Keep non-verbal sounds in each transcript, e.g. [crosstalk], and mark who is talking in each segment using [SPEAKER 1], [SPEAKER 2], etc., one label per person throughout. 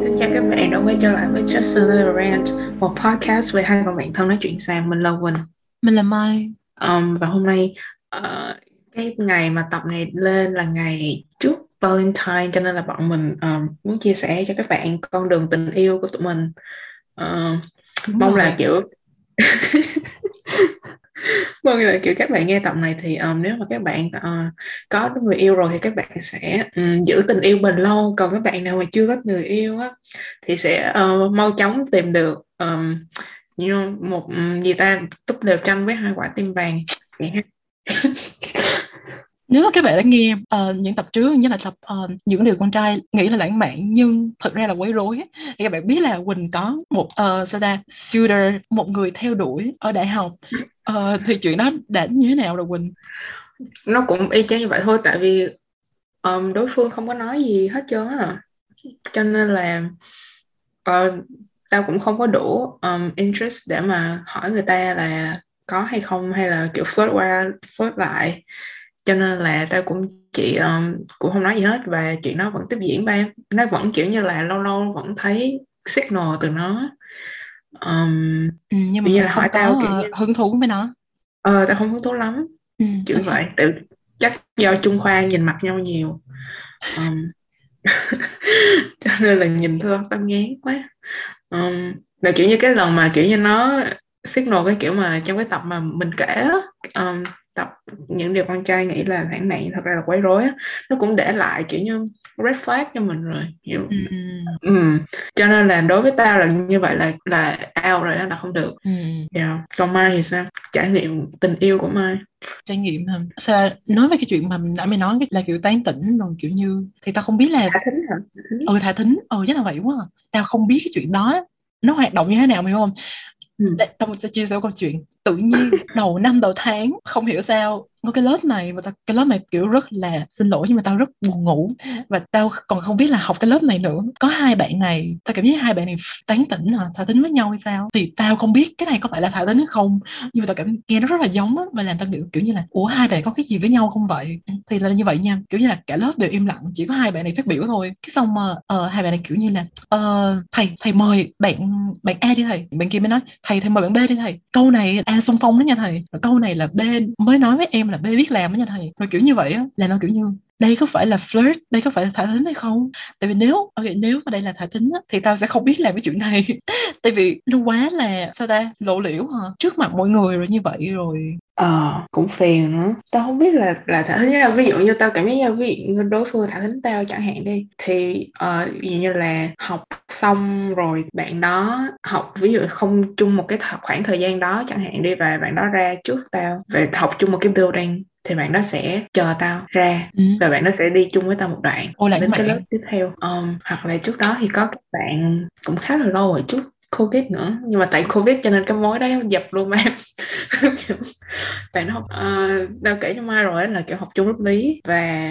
[SPEAKER 1] Xin chào các bạn đã quay trở lại với Just Another Rant, một podcast về hai con bạn thân nói chuyện xàm. Mình là Quỳnh.
[SPEAKER 2] Mình là Mai.
[SPEAKER 1] Um, và hôm nay uh, cái ngày mà tập này lên là ngày trước Valentine cho nên là bọn mình um, muốn chia sẻ cho các bạn con đường tình yêu của tụi mình. Uh, mong là kiểu [laughs] Vâng là kiểu các bạn nghe tập này thì um, nếu mà các bạn uh, có người yêu rồi thì các bạn sẽ um, giữ tình yêu bền lâu. Còn các bạn nào mà chưa có người yêu á thì sẽ uh, mau chóng tìm được um, you know, một um, gì ta túp đều tranh với hai quả tim vàng. Vậy ha. [laughs]
[SPEAKER 2] nếu mà các bạn đã nghe uh, những tập trước như là tập uh, những điều con trai nghĩ là lãng mạn nhưng thật ra là quấy rối thì các bạn biết là quỳnh có một uh, sao ta suitor một người theo đuổi ở đại học. Uh, thì chuyện đó đã như thế nào rồi quỳnh?
[SPEAKER 1] Nó cũng y chang như vậy thôi tại vì um, đối phương không có nói gì hết trơn á. Cho nên là uh, tao cũng không có đủ um, interest để mà hỏi người ta là có hay không hay là kiểu flirt qua flirt lại cho nên là tao cũng chị um, cũng không nói gì hết và chuyện nó vẫn tiếp diễn ba nó vẫn kiểu như là lâu lâu vẫn thấy signal từ nó.
[SPEAKER 2] Um, ừ, nhưng mà như là hỏi tao kiểu như... hứng thú với nó.
[SPEAKER 1] Ờ tao không hứng thú lắm. Ừ, kiểu okay. vậy. Tự chắc do trung khoa nhìn mặt nhau nhiều. Um, [laughs] cho nên là nhìn thương tao ngán quá. Um, và kiểu như cái lần mà kiểu như nó signal cái kiểu mà trong cái tập mà mình kể um, tập những điều con trai nghĩ là lãng mạn thật ra là quấy rối á nó cũng để lại kiểu như red flag cho mình rồi hiểu ừ. ừ. cho nên là đối với tao là như vậy là là out rồi đó là không được ừ. yeah. Dạ. còn mai thì sao trải nghiệm tình yêu của mai
[SPEAKER 2] trải nghiệm hả sao nói về cái chuyện mà nãy mày nói là kiểu tán tỉnh rồi kiểu như thì tao không biết là
[SPEAKER 1] thả thính hả
[SPEAKER 2] ừ thả thính ừ chắc là vậy quá à. tao không biết cái chuyện đó nó hoạt động như thế nào mày không ừ. tao sẽ chia sẻ câu chuyện tự nhiên, đầu năm, đầu tháng, không hiểu sao có cái lớp này mà tao cái lớp này kiểu rất là xin lỗi nhưng mà tao rất buồn ngủ. Và tao còn không biết là học cái lớp này nữa. Có hai bạn này tao cảm giác hai bạn này tán tỉnh hả? Thả tính với nhau hay sao? Thì tao không biết cái này có phải là thả tính hay không? Nhưng mà tao cảm nghe nó rất là giống á. Và làm tao kiểu kiểu như là ủa hai bạn có cái gì với nhau không vậy? Thì là như vậy nha. Kiểu như là cả lớp đều im lặng chỉ có hai bạn này phát biểu thôi. Cái xong mà uh, hai bạn này kiểu như là uh, thầy thầy mời bạn bạn A đi thầy. Bạn kia mới nói thầy thầy mời bạn B đi thầy. Câu này A xung phong đó nha thầy. Câu này là B mới nói với em là B biết làm đó nha thầy. Rồi kiểu như vậy á là nó kiểu như đây có phải là flirt đây có phải là thả thính hay không? Tại vì nếu okay, nếu mà đây là thả thính á, thì tao sẽ không biết làm cái chuyện này tại vì nó quá là sao ta lộ liễu hả? Trước mặt mọi người rồi như vậy rồi.
[SPEAKER 1] Ờ cũng phiền nữa. Tao không biết là là thả thính là ví dụ như tao cảm giác như ví dụ như đối phương thả thính tao chẳng hạn đi thì uh, ví dụ như là học xong rồi bạn đó học ví dụ không chung một cái khoảng thời gian đó chẳng hạn đi và bạn đó ra trước tao về học chung một cái building thì bạn đó sẽ chờ tao ra ừ. và bạn đó sẽ đi chung với tao một đoạn
[SPEAKER 2] Ôi, đến
[SPEAKER 1] cái lớp tiếp theo. Um, hoặc là trước đó thì có các bạn cũng khá là lâu rồi chút covid nữa. Nhưng mà tại covid cho nên cái mối đấy dập luôn em. [laughs] Tại nó học uh, tao kể cho mai rồi là kiểu học chung lớp lý và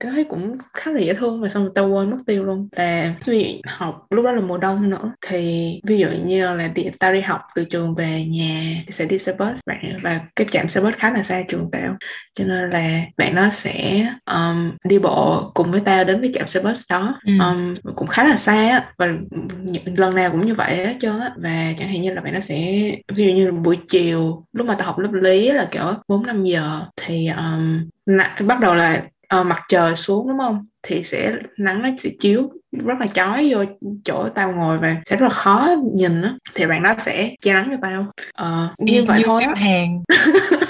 [SPEAKER 1] cái thấy cũng khá là dễ thương mà xong rồi tao quên mất tiêu luôn. Là dụ học lúc đó là mùa đông nữa. Thì ví dụ như là đi, tao đi học từ trường về nhà thì sẽ đi xe bus. Bạn và cái trạm xe bus khá là xa trường tao. Cho nên là bạn nó sẽ um, đi bộ cùng với tao đến cái trạm xe bus đó. Ừ. um, cũng khá là xa và lần nào cũng như vậy hết trơn á. Và chẳng hạn như là bạn nó sẽ ví dụ như buổi chiều lúc mà tao học lớp lý là kiểu bốn năm giờ thì um, bắt đầu là uh, mặt trời xuống đúng không? Thì sẽ nắng nó sẽ chiếu rất là chói vô chỗ tao ngồi và sẽ rất là khó nhìn á. Thì bạn đó sẽ che nắng cho tao. Uh, như vậy thôi
[SPEAKER 2] hàng. [laughs]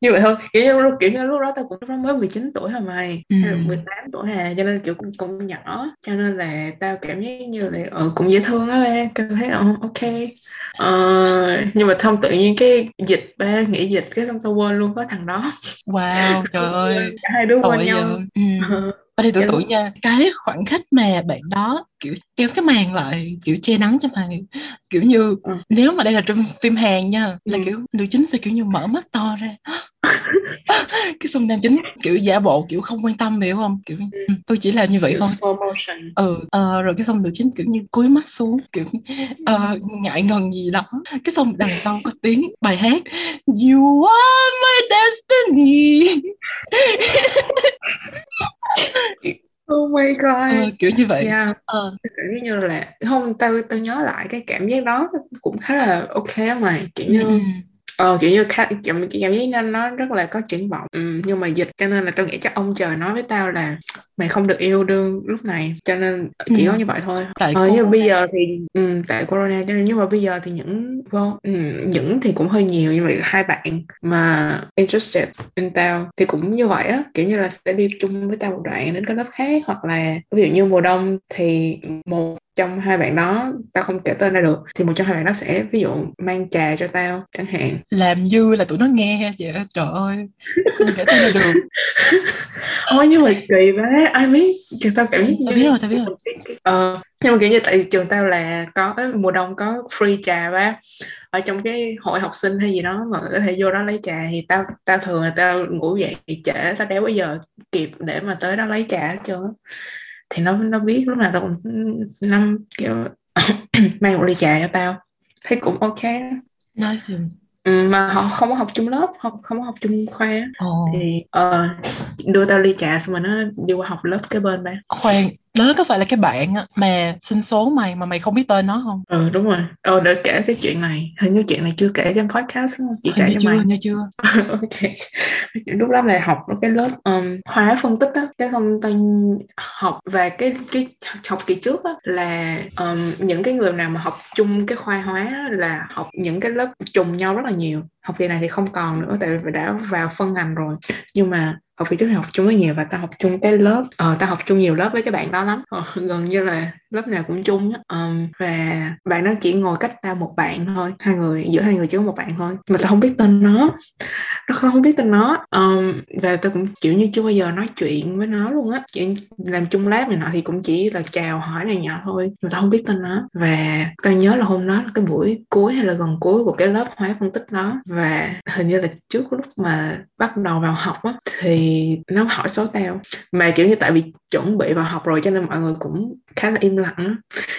[SPEAKER 1] Như vậy thôi. Kiểu như, kiểu như lúc đó tao cũng đó mới 19 tuổi hả mày. Ừ. 18 tuổi hà cho nên kiểu cũng, cũng nhỏ. Cho nên là tao cảm giác như là ừ, cũng dễ thương á ba cảm thấy ừ, ok. Uh, nhưng mà thông tự nhiên cái dịch ba nghỉ dịch cái xong tao quên luôn có thằng đó.
[SPEAKER 2] Wow [laughs] trời ơi.
[SPEAKER 1] hai đứa quên nhau. ừ.
[SPEAKER 2] Ở đây tưởng tượng nha. Cái khoảnh khắc mà bạn đó kiểu kéo cái màn lại kiểu che nắng cho mày. Kiểu như ừ. nếu mà đây là trong phim Hàn nha là ừ. kiểu nữ chính sẽ kiểu như mở mắt to ra. [laughs] Cái xong nam chính kiểu giả bộ kiểu không quan tâm hiểu không? Kiểu ừ. ừ tôi chỉ làm như vậy kiểu thôi. ừ uh, rồi cái xong nữ chính kiểu như cúi mắt xuống kiểu uh, ngại ngần gì đó. Cái xong đằng sau có tiếng bài hát you are my destiny [laughs] [laughs]
[SPEAKER 1] Oh my god.
[SPEAKER 2] Ờ, kiểu như vậy.
[SPEAKER 1] Yeah.
[SPEAKER 2] Ờ.
[SPEAKER 1] Kiểu như là không tao tao nhớ lại cái cảm giác đó cũng khá là ok mà kiểu như
[SPEAKER 2] Ừ, ừ.
[SPEAKER 1] Ờ kiểu như khá, cảm, cảm giác nó nó rất là có triển vọng. Ừ, nhưng mà dịch cho nên là tao nghĩ chắc ông trời nói với tao là mày không được yêu đương lúc này cho nên chỉ
[SPEAKER 2] Ừ.
[SPEAKER 1] có như vậy thôi.
[SPEAKER 2] Tại
[SPEAKER 1] ờ, nhưng bây giờ thì ừ, tại corona cho nên nhưng mà bây giờ thì những well, ừ, những thì cũng hơi nhiều nhưng mà hai bạn mà interested in tao thì cũng như vậy á. Kiểu như là sẽ đi chung với tao một đoạn đến cái lớp khác hoặc là ví dụ như mùa đông thì một trong hai bạn đó tao không kể tên ra được thì một trong hai bạn đó sẽ ví dụ mang trà cho tao chẳng hạn
[SPEAKER 2] làm như là tụi nó nghe vậy á. trời ơi không kể tên là được [laughs]
[SPEAKER 1] Ôi nhưng mà kỳ quá ai biết trường tao cảm giác
[SPEAKER 2] tao biết rồi tao biết rồi
[SPEAKER 1] ờ, nhưng mà kiểu như tại trường tao là có mùa đông có free trà và ở trong cái hội học sinh hay gì đó mà có thể vô đó lấy trà thì tao tao thường là tao ngủ dậy trễ tao đéo bao giờ kịp để mà tới đó lấy trà hết trơn. Thì nó nó biết lúc nào tao cũng năm kiểu [coughs] mang một ly trà cho tao. Thấy cũng ok á.
[SPEAKER 2] nice.
[SPEAKER 1] Ừ, mà họ không có học chung lớp không không có học chung khoa
[SPEAKER 2] ồ.
[SPEAKER 1] Thì ờ, đưa tao ly trà xong rồi nó đi qua học lớp kế bên ba.
[SPEAKER 2] Khoan đó có phải là cái bạn mà xin số mày mà mày không biết tên nó không?
[SPEAKER 1] Ừ đúng rồi. Ờ để kể cái chuyện này. Hình như chuyện này chưa kể trong podcast đúng không? Chỉ
[SPEAKER 2] hình
[SPEAKER 1] kể
[SPEAKER 2] như
[SPEAKER 1] cho
[SPEAKER 2] chưa
[SPEAKER 1] mày.
[SPEAKER 2] như chưa. [laughs]
[SPEAKER 1] Ok. Lúc đó là học cái lớp um, hóa phân tích á. Cái xong tao học và cái cái học kỳ trước á là um, những cái người nào mà học chung cái khoa hóa là học những cái lớp trùng nhau rất là nhiều. Học kỳ này thì không còn nữa tại vì đã vào phân ngành rồi. Nhưng mà học vì trước là học chung với nhiều và tao học chung cái lớp ờ tao học chung nhiều lớp với cái bạn đó lắm. Ờ, [laughs] gần như là lớp nào cũng chung á. Um, và bạn đó chỉ ngồi cách tao một bạn thôi hai người giữa hai người chỉ có một bạn thôi mà tao không biết tên nó. Nó không biết tên nó. Um, và tao cũng kiểu như chưa bao giờ nói chuyện với nó luôn á. Chuyện làm chung lab này nọ thì cũng chỉ là chào hỏi này nhỏ thôi mà tao không biết tên nó. Và tao nhớ là hôm đó là cái buổi cuối hay là gần cuối của cái lớp hóa phân tích đó và hình như là trước lúc mà bắt đầu vào học á thì nó hỏi số tao. Mà kiểu như tại vì chuẩn bị vào học rồi cho nên mọi người cũng khá là im lặng.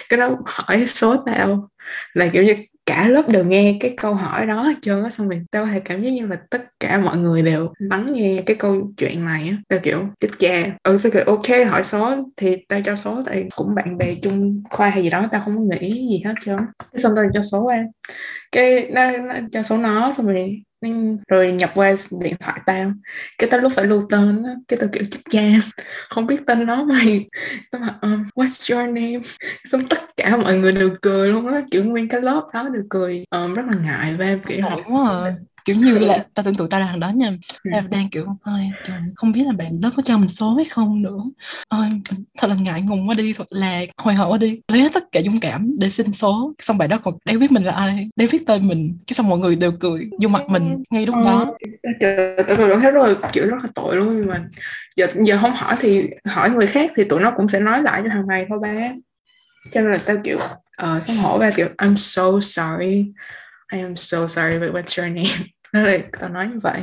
[SPEAKER 1] Cái nó hỏi số tao là kiểu như cả lớp đều nghe cái câu hỏi đó hết trơn á xong rồi tao có thể cảm giác như là tất cả mọi người đều lắng nghe cái câu chuyện này á. Tao kiểu chết cha. Ừ tao kiểu ok hỏi số thì tao cho số tại cũng bạn bè chung khoa hay gì đó tao không có nghĩ gì hết trơn. Xong tao cho số em cái nó, nó cho số nó xong rồi nên rồi nhập qua điện thoại tao. Cái tới lúc phải lưu tên á cái tao kiểu chết cha không biết tên nó mày. Tao bảo um, what's your name? Xong tất cả mọi người đều cười luôn á. Kiểu nguyên cái lớp đó đều cười. Um, rất là ngại và em kiểu học
[SPEAKER 2] quá à. Kiểu như là tao tưởng tượng tao là thằng đó nha.
[SPEAKER 1] Ừ.
[SPEAKER 2] tao đang kiểu ôi trời không biết là bạn đó có cho mình số hay không nữa. Ôi thật là ngại ngùng quá đi thật là hồi hộp quá đi. Lấy hết tất cả dũng cảm để xin số xong bạn đó còn đéo biết mình là ai đéo biết tên mình cái xong mọi người đều cười vô mặt mình ngay lúc đó.
[SPEAKER 1] Ờ, trời tao thấy rất là kiểu rất là tội luôn nhưng mà giờ giờ không hỏi thì hỏi người khác thì tụi nó cũng sẽ nói lại cho thằng này thôi ba. Cho nên là tao kiểu uh, xấu hổ và kiểu I'm so sorry I am so sorry but what's your name Là tao nói như vậy.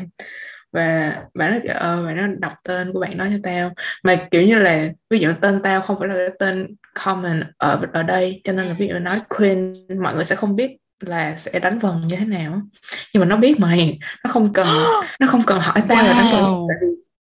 [SPEAKER 1] Và bạn nó kiểu ờ bạn nó đọc tên của bạn đó cho tao. Mà kiểu như là ví dụ tên tao không phải là cái tên common ở ở đây cho nên là ví dụ nói Queen mọi người sẽ không biết là sẽ đánh vần như thế nào nhưng mà nó biết mày nó không cần [gasps] nó không cần hỏi tao là đánh vần.
[SPEAKER 2] Wow.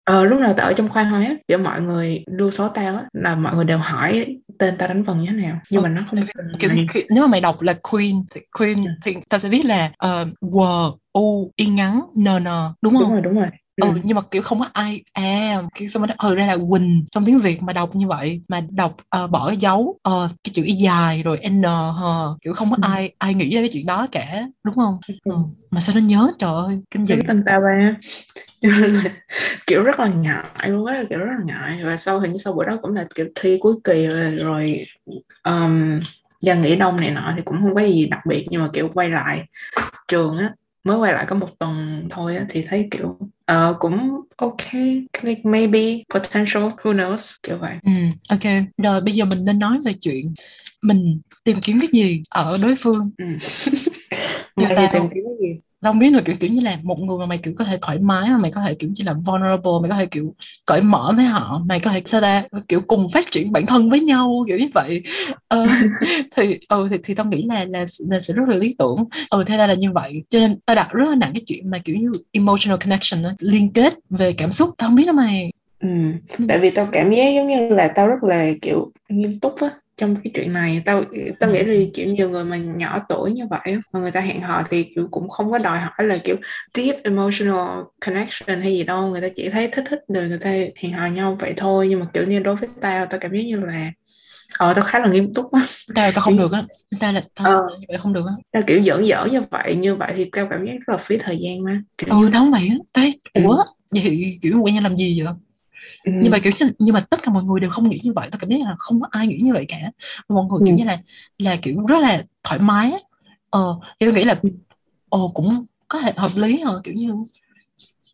[SPEAKER 1] Ờ, lúc nào tao ở trong khoa hóa kiểu mọi người lưu số tao á là mọi người đều hỏi tên tao đánh vần như thế nào nhưng mà nó không cần
[SPEAKER 2] kiểu, khi, nếu mà mày đọc là Queen thì Queen
[SPEAKER 1] Ừ.
[SPEAKER 2] thì tao sẽ viết là uh, W U y ngắn N N đúng không?
[SPEAKER 1] đúng rồi đúng rồi
[SPEAKER 2] ừ.
[SPEAKER 1] ừ.
[SPEAKER 2] nhưng mà kiểu không có ai à cái xong nó ừ ra là Quỳnh trong tiếng Việt mà đọc như vậy mà đọc ờ, bỏ dấu ờ, cái chữ y dài rồi n hờ kiểu không có
[SPEAKER 1] Ừ.
[SPEAKER 2] ai ai nghĩ ra cái chuyện đó cả đúng không
[SPEAKER 1] Ừ.
[SPEAKER 2] ừ. mà sao nó nhớ trời ơi kinh dị
[SPEAKER 1] tên tao [laughs] ba kiểu rất là ngại luôn á kiểu rất là ngại và sau hình như sau bữa đó cũng là kiểu thi cuối kỳ rồi, rồi um, giờ nghỉ đông này nọ thì cũng không có gì đặc biệt nhưng mà kiểu quay lại trường á mới quay lại có một tuần thôi á thì thấy kiểu ờ, cũng ok like maybe potential who knows kiểu vậy
[SPEAKER 2] ừ ok rồi bây giờ mình nên nói về chuyện mình tìm kiếm cái gì ở đối phương
[SPEAKER 1] ừ. [laughs] Thì
[SPEAKER 2] tao.
[SPEAKER 1] tìm kiếm cái gì
[SPEAKER 2] tao không biết là kiểu kiểu như là một người mà mày kiểu có thể thoải mái mà mày có thể kiểu chỉ là vulnerable mày có thể kiểu cởi mở với họ mày có thể sao ta kiểu cùng phát triển bản thân với nhau kiểu như vậy. Ờ, [laughs] thì ừ thì, thì tao nghĩ là là là sẽ rất là lý tưởng. Ừ thế ra là như vậy. Cho nên tao đặt rất là nặng cái chuyện mà kiểu như emotional connection đó, liên kết về cảm xúc tao không biết đó mày.
[SPEAKER 1] Ừ. tại vì tao cảm giác giống như là tao rất là kiểu nghiêm túc á trong cái chuyện này. Tao tao nghĩ là kiểu nhiều người mà nhỏ tuổi như vậy mà người ta hẹn hò thì kiểu cũng không có đòi hỏi là kiểu deep emotional connection hay gì đâu. Người ta chỉ thấy thích thích rồi người ta hẹn hò nhau vậy thôi. Nhưng mà kiểu như đối với tao tao cảm giác như là ờ tao khá là nghiêm túc á.
[SPEAKER 2] Tao tao không được á. Tao là tao ờ, vậy không được á.
[SPEAKER 1] Tao kiểu giỡn giỡn như vậy như vậy thì tao cảm giác rất là phí thời gian mà
[SPEAKER 2] kiểu... ừ đâu vậy á. Ủa ừ. vậy kiểu quen nhau làm gì vậy ừ. nhưng mà kiểu như, nhưng mà tất cả mọi người đều không nghĩ như vậy tao cảm giác là không có ai nghĩ như vậy cả mọi người ừ. kiểu như là là kiểu rất là thoải mái ờ thì tôi nghĩ là ồ ừ. cũng có thể hợp lý hả kiểu như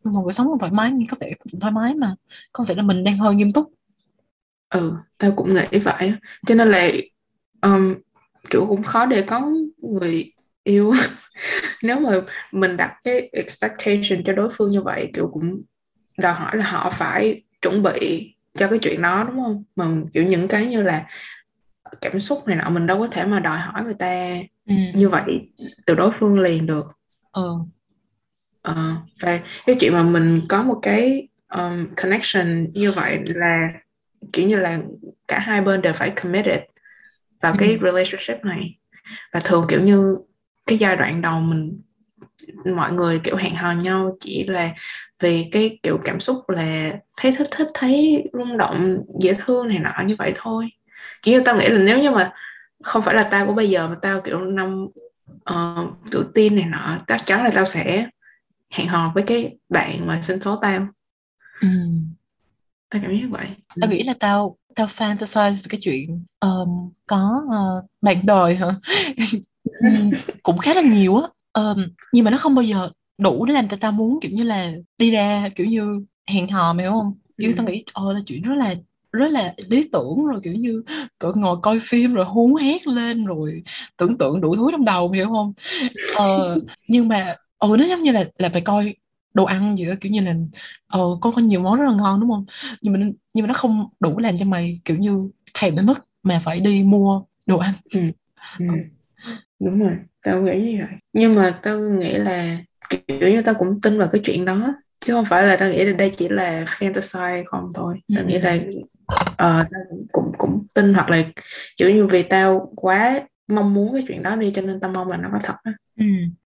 [SPEAKER 2] mọi người sống thoải mái nhưng có vẻ thoải mái mà có vẻ là mình đang hơi nghiêm túc
[SPEAKER 1] ừ tao cũng nghĩ vậy cho nên là um, kiểu cũng khó để có người yêu [laughs] nếu mà mình đặt cái expectation cho đối phương như vậy kiểu cũng đòi hỏi là họ phải chuẩn bị cho cái chuyện đó đúng không mà kiểu những cái như là cảm xúc này nọ mình đâu có thể mà đòi hỏi người ta ừ. như vậy từ đối phương liền được ừ. ờ, và cái chuyện mà mình có một cái um, connection như vậy là kiểu như là cả hai bên đều phải committed vào ừ. cái relationship này và thường kiểu như cái giai đoạn đầu mình mọi người kiểu hẹn hò nhau chỉ là vì cái kiểu cảm xúc là thấy thích thích thấy rung động dễ thương này nọ như vậy thôi. Kiểu như tao nghĩ là nếu như mà không phải là tao của bây giờ mà tao kiểu năm uh, tự tin này nọ chắc chắn là tao sẽ hẹn hò với cái bạn mà sinh số tao. Ừ. tao cảm giác vậy.
[SPEAKER 2] Tao nghĩ là tao tao fantasize về cái chuyện um, có uh, bạn đời hả? [laughs] Cũng khá là nhiều á um, nhưng mà nó không bao giờ đủ để làm cho tao muốn kiểu như là đi ra kiểu như hẹn hò mày hiểu không kiểu ừ. tao nghĩ ờ là chuyện rất là rất là lý tưởng rồi kiểu như cỡ ngồi coi phim rồi hú hét lên rồi tưởng tượng đủ thứ trong đầu hiểu không ờ, [laughs] nhưng mà ừ nó giống như là là phải coi đồ ăn gì đó kiểu như là ờ có có nhiều món rất là ngon đúng không nhưng mà nhưng mà nó không đủ làm cho mày kiểu như thèm đến mức mà phải đi mua đồ ăn ừ.
[SPEAKER 1] Ừ. Ừ. đúng rồi tao nghĩ như vậy nhưng mà tao nghĩ là kiểu như tao cũng tin vào cái chuyện đó chứ không phải là tao nghĩ là đây chỉ là fantasy không thôi tao ừ. nghĩ là uh, tao cũng cũng tin hoặc là kiểu như vì tao quá mong muốn cái chuyện đó đi cho nên tao mong là nó có thật đó.
[SPEAKER 2] ừ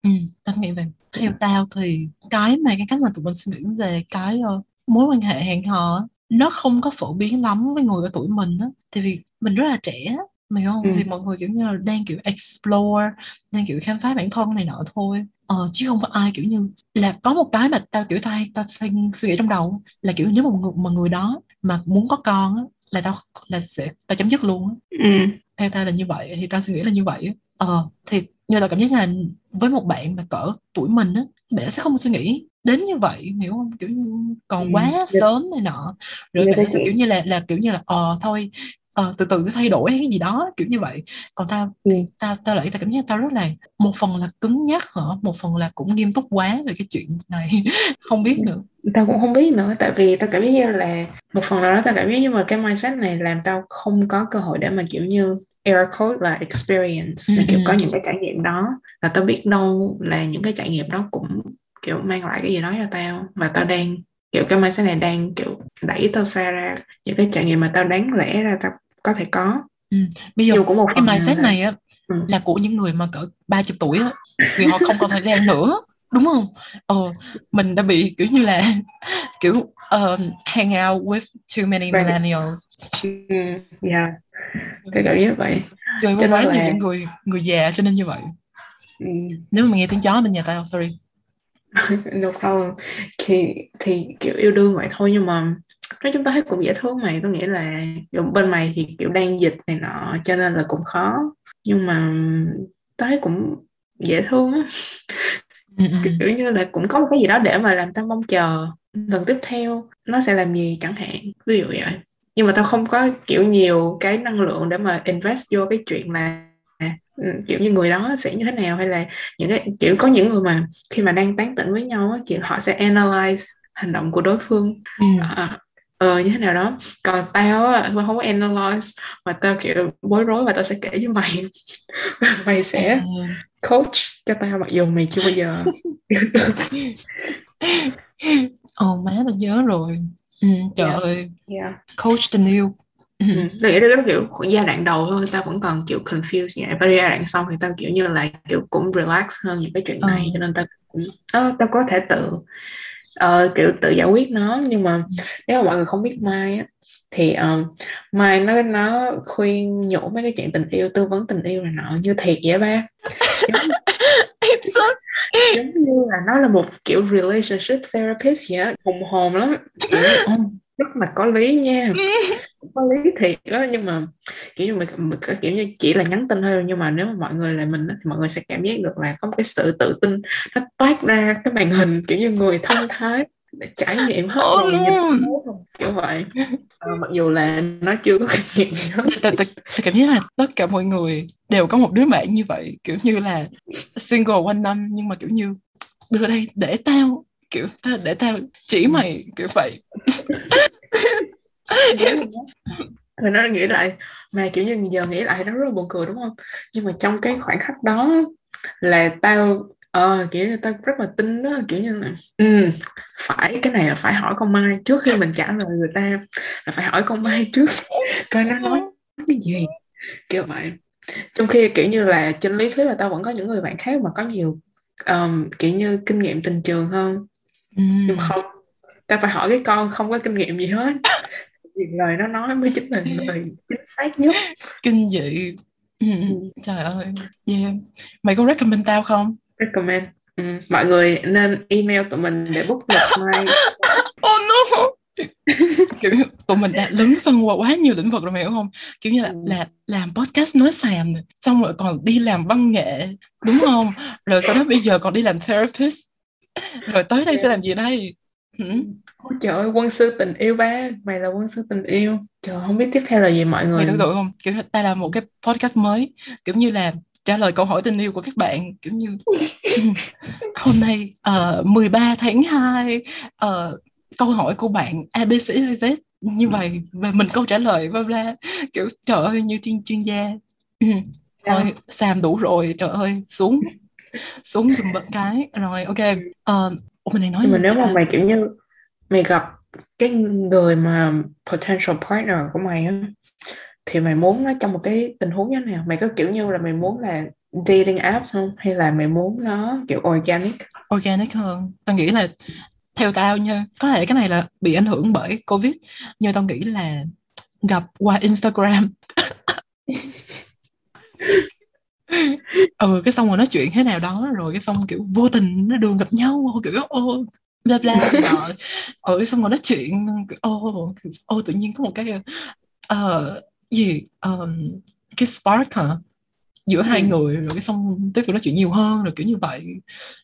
[SPEAKER 2] ừ tao nghĩ vậy theo tao thì cái mà cái cách mà tụi mình suy nghĩ về cái uh, mối quan hệ hẹn hò nó không có phổ biến lắm với người ở tuổi mình á tại vì mình rất là trẻ mày không ừ. thì mọi người kiểu như là đang kiểu explore đang kiểu khám phá bản thân này nọ thôi ờ, chứ không có ai kiểu như là có một cái mà tao kiểu tao tao suy nghĩ trong đầu là kiểu nếu một người mà người đó mà muốn có con á là tao là sẽ tao chấm dứt luôn á ừ. theo tao là như vậy thì tao suy nghĩ là như vậy ờ thì như tao cảm giác là với một bạn mà cỡ tuổi mình á bạn sẽ không suy nghĩ đến như vậy hiểu không kiểu như còn ừ. quá ừ. sớm này nọ rồi bạn sẽ kiểu như là là kiểu như là ờ thôi uh, từ từ thay đổi hay cái gì đó kiểu như vậy. Còn tao ừ. tao tao lại tao cảm giác tao rất là một phần là cứng nhắc hả? Một phần là cũng nghiêm túc quá về cái chuyện này. [laughs] Không biết nữa.
[SPEAKER 1] Tao cũng không biết nữa tại vì tao cảm giác như là một phần nào đó tao cảm giác như mà cái mindset này làm tao không có cơ hội để mà kiểu như air code là experience là kiểu có những cái trải nghiệm đó. Và tao biết đâu là những cái trải nghiệm đó cũng kiểu mang lại cái gì đó cho tao và tao đang kiểu cái mindset này đang kiểu đẩy tao xa ra những cái trải nghiệm mà tao đáng lẽ ra tao có thể có.
[SPEAKER 2] Ừ. bây giờ cũng một cái mindset này á ừ. là của những người mà cỡ 30 tuổi á vì họ không còn thời gian nữa đúng không? Ờ mình đã bị kiểu như là [laughs] kiểu um, hang out with too many millennials.
[SPEAKER 1] Mm, yeah. Thì cảm giác vậy.
[SPEAKER 2] Chơi với quá là... nhiều những người người già cho nên như vậy. Ừ. nếu mà nghe tiếng chó bên nhà tao sorry [laughs]
[SPEAKER 1] no problem. Thì thì kiểu yêu đương vậy thôi nhưng mà nói chúng ta thấy cũng dễ thương mày. Tôi nghĩ là bên mày thì kiểu đang dịch này nọ cho nên là cũng khó. Nhưng mà tôi thấy cũng dễ thương ừ, ừ. kiểu như là cũng có một cái gì đó để mà làm tao mong chờ lần tiếp theo. Nó sẽ làm gì chẳng hạn ví dụ vậy. Nhưng mà tao không có kiểu nhiều cái năng lượng để mà invest vô cái chuyện là kiểu như người đó sẽ như thế nào hay là những cái kiểu có những người mà khi mà đang tán tỉnh với nhau kiểu họ sẽ analyze hành động của đối phương ừ. à, ờ như thế nào đó còn tao á tao không có analyze mà tao kiểu bối rối và tao sẽ kể với mày [laughs] mày sẽ ừ. coach cho tao mặc dù mày chưa bao giờ [laughs]
[SPEAKER 2] ồ má tao nhớ rồi ừ, trời
[SPEAKER 1] Yeah.
[SPEAKER 2] ơi
[SPEAKER 1] yeah.
[SPEAKER 2] coach tình yêu
[SPEAKER 1] Ừ. Tôi nghĩ đó là kiểu giai đoạn đầu thôi tao vẫn còn kiểu confused vậy và giai đoạn sau thì tao kiểu như là kiểu cũng relax hơn những cái chuyện
[SPEAKER 2] Ờ.
[SPEAKER 1] này cho nên tao cũng ờ, tao có thể tự ờ, kiểu tự giải quyết nó. Nhưng mà nếu mà mọi người không biết Mai á thì um, Mai nó nó khuyên nhủ mấy cái chuyện tình yêu tư vấn tình yêu này nọ như thiệt vậy ba. Giống, [laughs] giống như là nó là một kiểu relationship therapist vậy hùng hồn lắm. Kiểu, như, "Ồ, rất là có lý nha. Có lý thiệt đó nhưng mà kiểu như mình, kiểu như chỉ là nhắn tin thôi nhưng mà nếu mà mọi người là mình thì mọi người sẽ cảm giác được là có một cái sự tự tin nó toát ra cái màn hình kiểu như người thông thái để trải nghiệm hết
[SPEAKER 2] Oh
[SPEAKER 1] rồi, kiểu vậy. Ờ, mặc dù là nó chưa có kinh nghiệm gì hết
[SPEAKER 2] cảm giác là tất cả mọi người đều có một đứa bạn như vậy kiểu như là single quanh năm nhưng mà kiểu như đưa đây để tao kiểu để tao chỉ mày kiểu vậy [laughs]
[SPEAKER 1] rồi nó nghĩ lại mà kiểu như giờ nghĩ lại nó rất là buồn cười đúng không? Nhưng mà trong cái khoảnh khắc đó là tao ờ kiểu như tao rất là tin đó kiểu như là ừ, phải cái này là phải hỏi con Mai trước khi mình trả lời người ta là phải hỏi con Mai trước coi nó nói cái gì kiểu vậy. Trong khi kiểu như là trên lý thuyết là tao vẫn có những người bạn khác mà có nhiều um, kiểu như kinh nghiệm tình trường hơn.
[SPEAKER 2] Ừm.
[SPEAKER 1] nhưng mà không tao phải hỏi cái con không có kinh nghiệm gì hết Vì lời nó nói mới chính là lời chính xác nhất.
[SPEAKER 2] Kinh dị. Ừm,
[SPEAKER 1] Ừ.
[SPEAKER 2] trời ơi. Yeah. mày có recommend tao không?
[SPEAKER 1] Recommend. Ừ. mọi người nên email tụi mình để book lịch mai [laughs]
[SPEAKER 2] oh no. Kiểu tụi mình đã lấn sân qua quá nhiều lĩnh vực rồi mày hiểu không? Kiểu như là
[SPEAKER 1] Ừ.
[SPEAKER 2] là làm podcast nói xàm này, xong rồi còn đi làm văn nghệ đúng không? Rồi sau đó bây giờ còn đi làm therapist. Rồi tới đây sẽ làm gì đây?
[SPEAKER 1] Ôi trời ơi quân sư tình yêu ba. Mày là quân sư tình yêu. Trời không biết tiếp theo là gì mọi
[SPEAKER 2] mày
[SPEAKER 1] người.
[SPEAKER 2] tưởng tượng không? Kiểu ta làm một cái podcast mới kiểu như là trả lời câu hỏi tình yêu của các bạn kiểu như [laughs] hôm nay uh, 13 tháng 2 ờ, câu hỏi của bạn ABCZ như vậy và mình câu trả lời bla bla. Kiểu trời ơi như chuyên chuyên gia. Ừ. thôi xàm đủ rồi trời ơi xuống. Xuống giùm một cái. Rồi ok. Ờ, ủa mình đang nói
[SPEAKER 1] nhưng mà nếu mà mày kiểu như mày gặp cái người mà potential partner của mày á thì mày muốn nó trong một cái tình huống như thế nào? Mày có kiểu như là mày muốn là dating apps không? Hay là mày muốn nó kiểu organic?
[SPEAKER 2] Organic hơn. Tao nghĩ là theo tao nha có thể cái này là bị ảnh hưởng bởi covid nhưng tao nghĩ là gặp qua instagram [laughs] ừ cái xong rồi nói chuyện thế nào đó rồi cái xong kiểu vô tình nó đường gặp nhau kiểu ô bla bla [laughs] nọ ừ cái xong rồi nói chuyện ô ô tự nhiên có một cái ờ gì Ờm, cái spark hả giữa hai
[SPEAKER 1] Ừ.
[SPEAKER 2] người rồi cái xong tiếp tục nói chuyện nhiều hơn rồi kiểu như vậy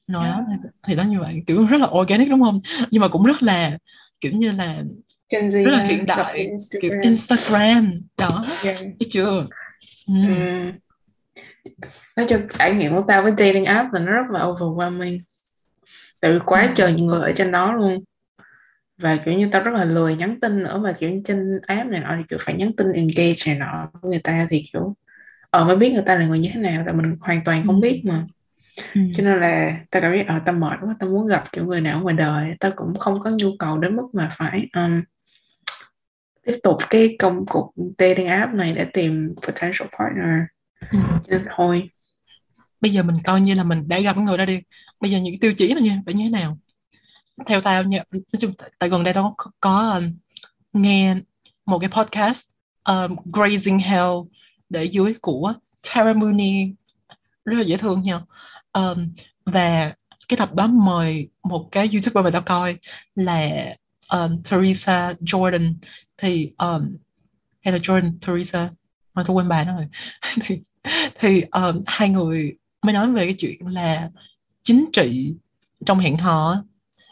[SPEAKER 2] rồi
[SPEAKER 1] Yeah.
[SPEAKER 2] đó thì, nó như vậy kiểu rất là organic đúng không nhưng mà cũng rất là kiểu như là
[SPEAKER 1] Gen Z
[SPEAKER 2] rất là hiện đại
[SPEAKER 1] trên
[SPEAKER 2] kiểu
[SPEAKER 1] Instagram
[SPEAKER 2] Instagram đó
[SPEAKER 1] Yeah.
[SPEAKER 2] thấy chưa ừ.
[SPEAKER 1] Ừm. Nói chung trải nghiệm của tao với dating app là nó rất là overwhelming vì quá
[SPEAKER 2] Ừ.
[SPEAKER 1] trời người ở trên đó luôn và kiểu như tao rất là lười nhắn tin nữa mà kiểu như trên app này nọ thì kiểu phải nhắn tin engage này nọ của người ta thì kiểu ờ mới biết người ta là người như thế nào tại mình hoàn toàn không
[SPEAKER 2] Ừ.
[SPEAKER 1] biết mà
[SPEAKER 2] Ừ.
[SPEAKER 1] cho nên là tao cảm giác ờ tao mệt quá tao muốn gặp kiểu người nào ở ngoài đời tao cũng không có nhu cầu đến mức mà phải um, tiếp tục cái công cuộc dating app này để tìm potential partner [laughs]
[SPEAKER 2] Ừ.
[SPEAKER 1] thôi
[SPEAKER 2] bây giờ mình coi như là mình đã gặp cái người đó đi. Bây giờ những cái tiêu chí là nha phải như thế nào? Theo tao nha nói chung tại- tại gần đây tao có, có um, nghe một cái podcast um, Grazing Hell để dưới của Tara Mooney. Rất là dễ thương nha. Um, và cái tập đó mời một cái youtuber mà tao coi là um, Teresa Jordan. Thì um, hay là Jordan Teresa mà tôi quên bà nó rồi. [laughs] Thì, thì um, hai người mới nói về cái chuyện là chính trị trong hẹn hò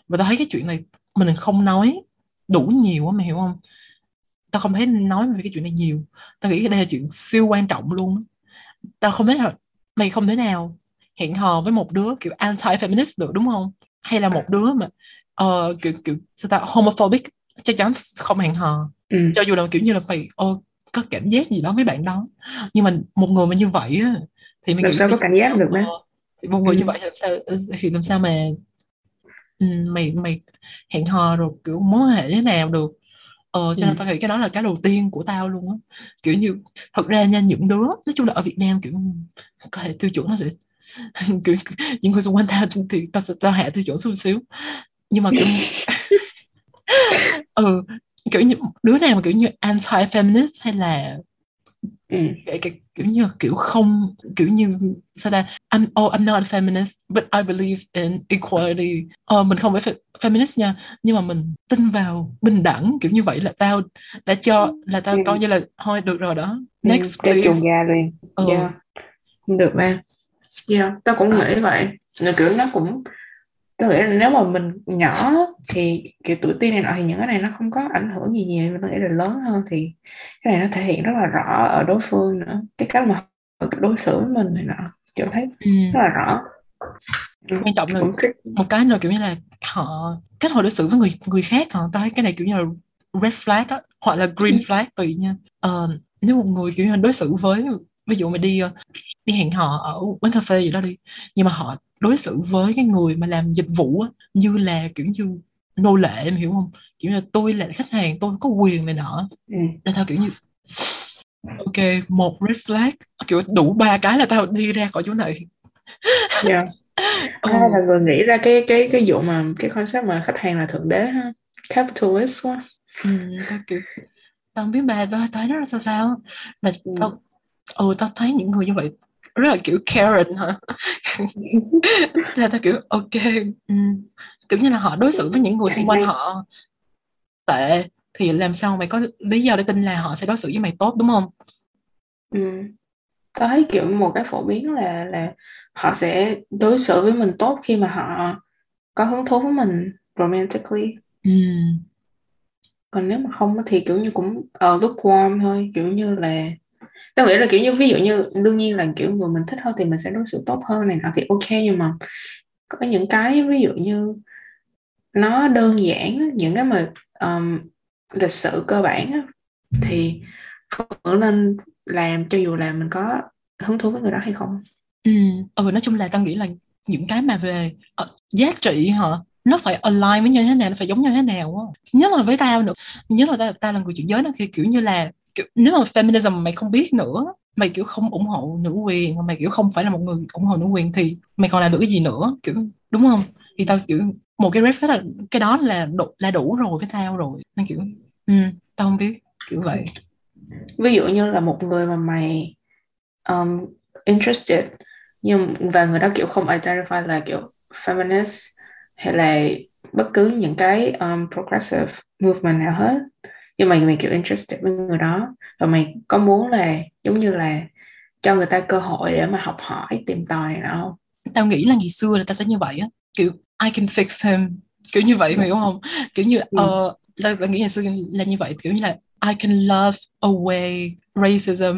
[SPEAKER 2] và tao thấy cái chuyện này mình không nói đủ nhiều á mày hiểu không? Tao không thấy nói về cái chuyện này nhiều. Tao nghĩ đây là chuyện siêu quan trọng luôn tao không thể nào mày không thể nào hẹn hò với một đứa kiểu anti feminist được đúng không? Hay là một đứa mà ờ, kiểu kiểu sao ta homophobic chắc chắn không hẹn hò.
[SPEAKER 1] Ừ.
[SPEAKER 2] cho dù là kiểu như là mày ờ, có cảm giác gì đó với bạn đó. Nhưng mà một người mà như vậy á thì mình
[SPEAKER 1] làm sao có cảm giác được đó.
[SPEAKER 2] ờ, thì một người
[SPEAKER 1] Ừ.
[SPEAKER 2] như vậy thì làm sao thì làm sao mà ừ, mày mày hẹn hò rồi kiểu mối hệ thế nào được. Ờ cho nên
[SPEAKER 1] ừ.
[SPEAKER 2] tao nghĩ cái đó là cái đầu tiên của tao luôn á. Kiểu như thật ra nha những đứa nói chung là ở Việt Nam kiểu có thể tiêu chuẩn nó sẽ [laughs] kiểu những người xung quanh tao thì tao sẽ tao hạ tiêu chuẩn xuống xíu. Nhưng mà kiểu [laughs] [laughs] ừ kiểu như đứa nào mà kiểu như anti feminist hay là
[SPEAKER 1] ừ.
[SPEAKER 2] kiểu như kiểu không kiểu như sao ta I'm oh I'm not a feminist but I believe in equality ờ mình không phải feminist nha nhưng mà mình tin vào bình đẳng kiểu như vậy là tao đã cho là tao
[SPEAKER 1] ừ.
[SPEAKER 2] coi như là thôi được rồi đó
[SPEAKER 1] ừ.
[SPEAKER 2] next
[SPEAKER 1] Cho
[SPEAKER 2] please
[SPEAKER 1] gà liền
[SPEAKER 2] ừ.
[SPEAKER 1] yeah. không được ba yeah. tao cũng nghĩ vậy là kiểu nó cũng tôi nghĩ là nếu mà mình nhỏ thì kiểu tuổi teen này nọ thì những cái này nó không có ảnh hưởng gì nhiều mà tôi nghĩ là lớn hơn thì cái này nó thể hiện rất là rõ ở đối phương nữa cái cách mà đối xử với mình này nọ kiểu thấy
[SPEAKER 2] ừ.
[SPEAKER 1] rất là rõ.
[SPEAKER 2] Quan trọng là
[SPEAKER 1] cũng thích
[SPEAKER 2] một cái nữa kiểu như là họ cách họ đối xử với người người khác họ tao thấy cái này kiểu như là red flag á hoặc là green flag tùy nha. Ờ, nếu một người kiểu như đối xử với ví dụ mà đi đi hẹn hò ở quán cà phê gì đó đi nhưng mà họ đối xử với cái người mà làm dịch vụ á, như là kiểu như nô lệ em hiểu không kiểu như là tôi là khách hàng tôi có quyền này nọ
[SPEAKER 1] ừ.
[SPEAKER 2] là tao kiểu như ok một red flag kiểu đủ ba cái là tao đi ra khỏi chỗ này
[SPEAKER 1] yeah. [laughs]
[SPEAKER 2] ừ.
[SPEAKER 1] ai là người nghĩ ra cái cái cái vụ mà cái concept mà khách hàng là thượng đế ha capitalist quá
[SPEAKER 2] ừ, tao kiểu tao không biết bà tao thấy nó là sao sao mà
[SPEAKER 1] ừ.
[SPEAKER 2] tao ừ tao thấy những người như vậy rất là kiểu Karen hả [laughs] là tao kiểu ok ừ. kiểu như là họ đối xử với những người xung quanh họ tệ thì làm sao mày có lý do để tin là họ sẽ đối xử với mày tốt đúng không
[SPEAKER 1] ừ. tao thấy kiểu một cái phổ biến là là họ sẽ đối xử với mình tốt khi mà họ có hứng thú với mình romantically
[SPEAKER 2] ừ.
[SPEAKER 1] còn nếu mà không thì kiểu như cũng uh, lukewarm thôi kiểu như là tôi nghĩ là kiểu như ví dụ như đương nhiên là kiểu người mình thích hơn thì mình sẽ đối xử tốt hơn này nọ thì ok nhưng mà có những cái ví dụ như nó đơn giản những cái mà um, lịch sự cơ bản thì vẫn nên làm cho dù là mình có hứng thú với người đó hay không.
[SPEAKER 2] Ừ, ừ nói chung là tao nghĩ là những cái mà về uh, giá trị hả nó phải align với nhau thế nào nó phải giống nhau thế nào á. Nhất là với tao nữa. Nhất là tao tao là người chuyển giới nó khi kiểu như là kiểu, nếu mà feminism mày không biết nữa mày kiểu không ủng hộ nữ quyền mà mày kiểu không phải là một người ủng hộ nữ quyền thì mày còn làm được cái gì nữa kiểu đúng không? Thì tao kiểu một cái ref là cái đó là đủ, là đủ rồi với tao rồi. Nên kiểu ừ, tao không biết kiểu vậy.
[SPEAKER 1] Ví dụ như là một người mà mày um, interested nhưng và người đó kiểu không identify là kiểu feminist hay là bất cứ những cái um, progressive movement nào hết nhưng mà mày kiểu interested với người đó. Và mày có muốn là giống như là cho người ta cơ hội để mà học hỏi tìm tòi này không?
[SPEAKER 2] Tao nghĩ là ngày xưa là tao sẽ như vậy á. Kiểu I can fix him. Kiểu như vậy mày hiểu không? Kiểu như ừ. uh, tao, tao nghĩ ngày xưa là như vậy. Kiểu như là I can love away racism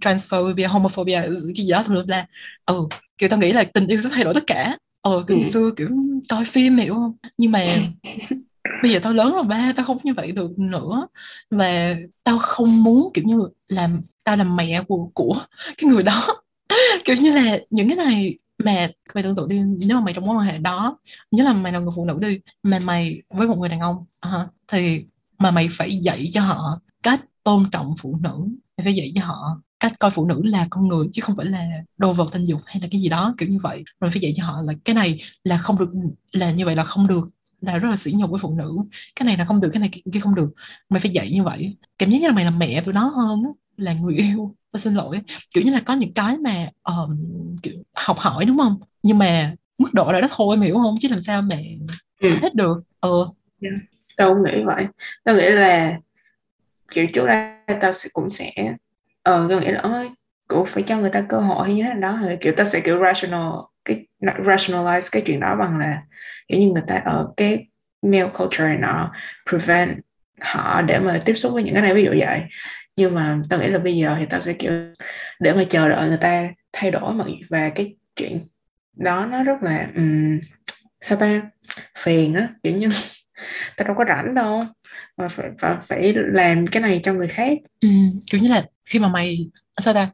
[SPEAKER 2] transphobia homophobia cái gì đó tùm la ừ kiểu tao nghĩ là tình yêu sẽ thay đổi tất cả. Ờ kiểu ừ. ngày xưa kiểu coi phim hiểu không? Nhưng mà [laughs] bây giờ tao lớn rồi ba tao không như vậy được nữa. Và tao không muốn kiểu như làm tao làm mẹ của của cái người đó. [laughs] Kiểu như là những cái này mà mày tưởng tượng đi nếu mà mày trong mối quan hệ đó nhớ là mày là người phụ nữ đi mà mày với một người đàn ông uh, thì mà mày phải dạy cho họ cách tôn trọng phụ nữ. Mày phải dạy cho họ cách coi phụ nữ là con người chứ không phải là đồ vật tình dục hay là cái gì đó kiểu như vậy. Rồi phải dạy cho họ là cái này là không được là như vậy là không được là rất là sỉ nhục với phụ nữ. Cái này là không được cái này kia không được. Mày phải dạy như vậy. Cảm giác như là mày là mẹ tụi nó hơn là người yêu. Tôi xin lỗi. Kiểu như là có những cái mà um, kiểu học hỏi đúng không? Nhưng mà mức độ là đó thôi em hiểu không? Chứ làm sao mà ừ. hết được. Ờ.
[SPEAKER 1] Yeah. tao cũng nghĩ vậy. Tao nghĩ là kiểu trước đây tao cũng sẽ ờ tao nghĩ là ơi cũng phải cho người ta cơ hội hay như thế nào đó. Thì kiểu ta sẽ kiểu rational cái rationalize cái chuyện đó bằng là kiểu như người ta ở cái male culture nó prevent họ để mà tiếp xúc với những cái này ví dụ vậy. Nhưng mà tao nghĩ là bây giờ thì tao sẽ kiểu để mà chờ đợi người ta thay đổi mà và cái chuyện đó nó rất là um, sao ta phiền á. Kiểu như [laughs] tao đâu có rảnh đâu mà phải phải, phải làm cái này cho người khác.
[SPEAKER 2] Ừ, kiểu như là khi mà mày sao ta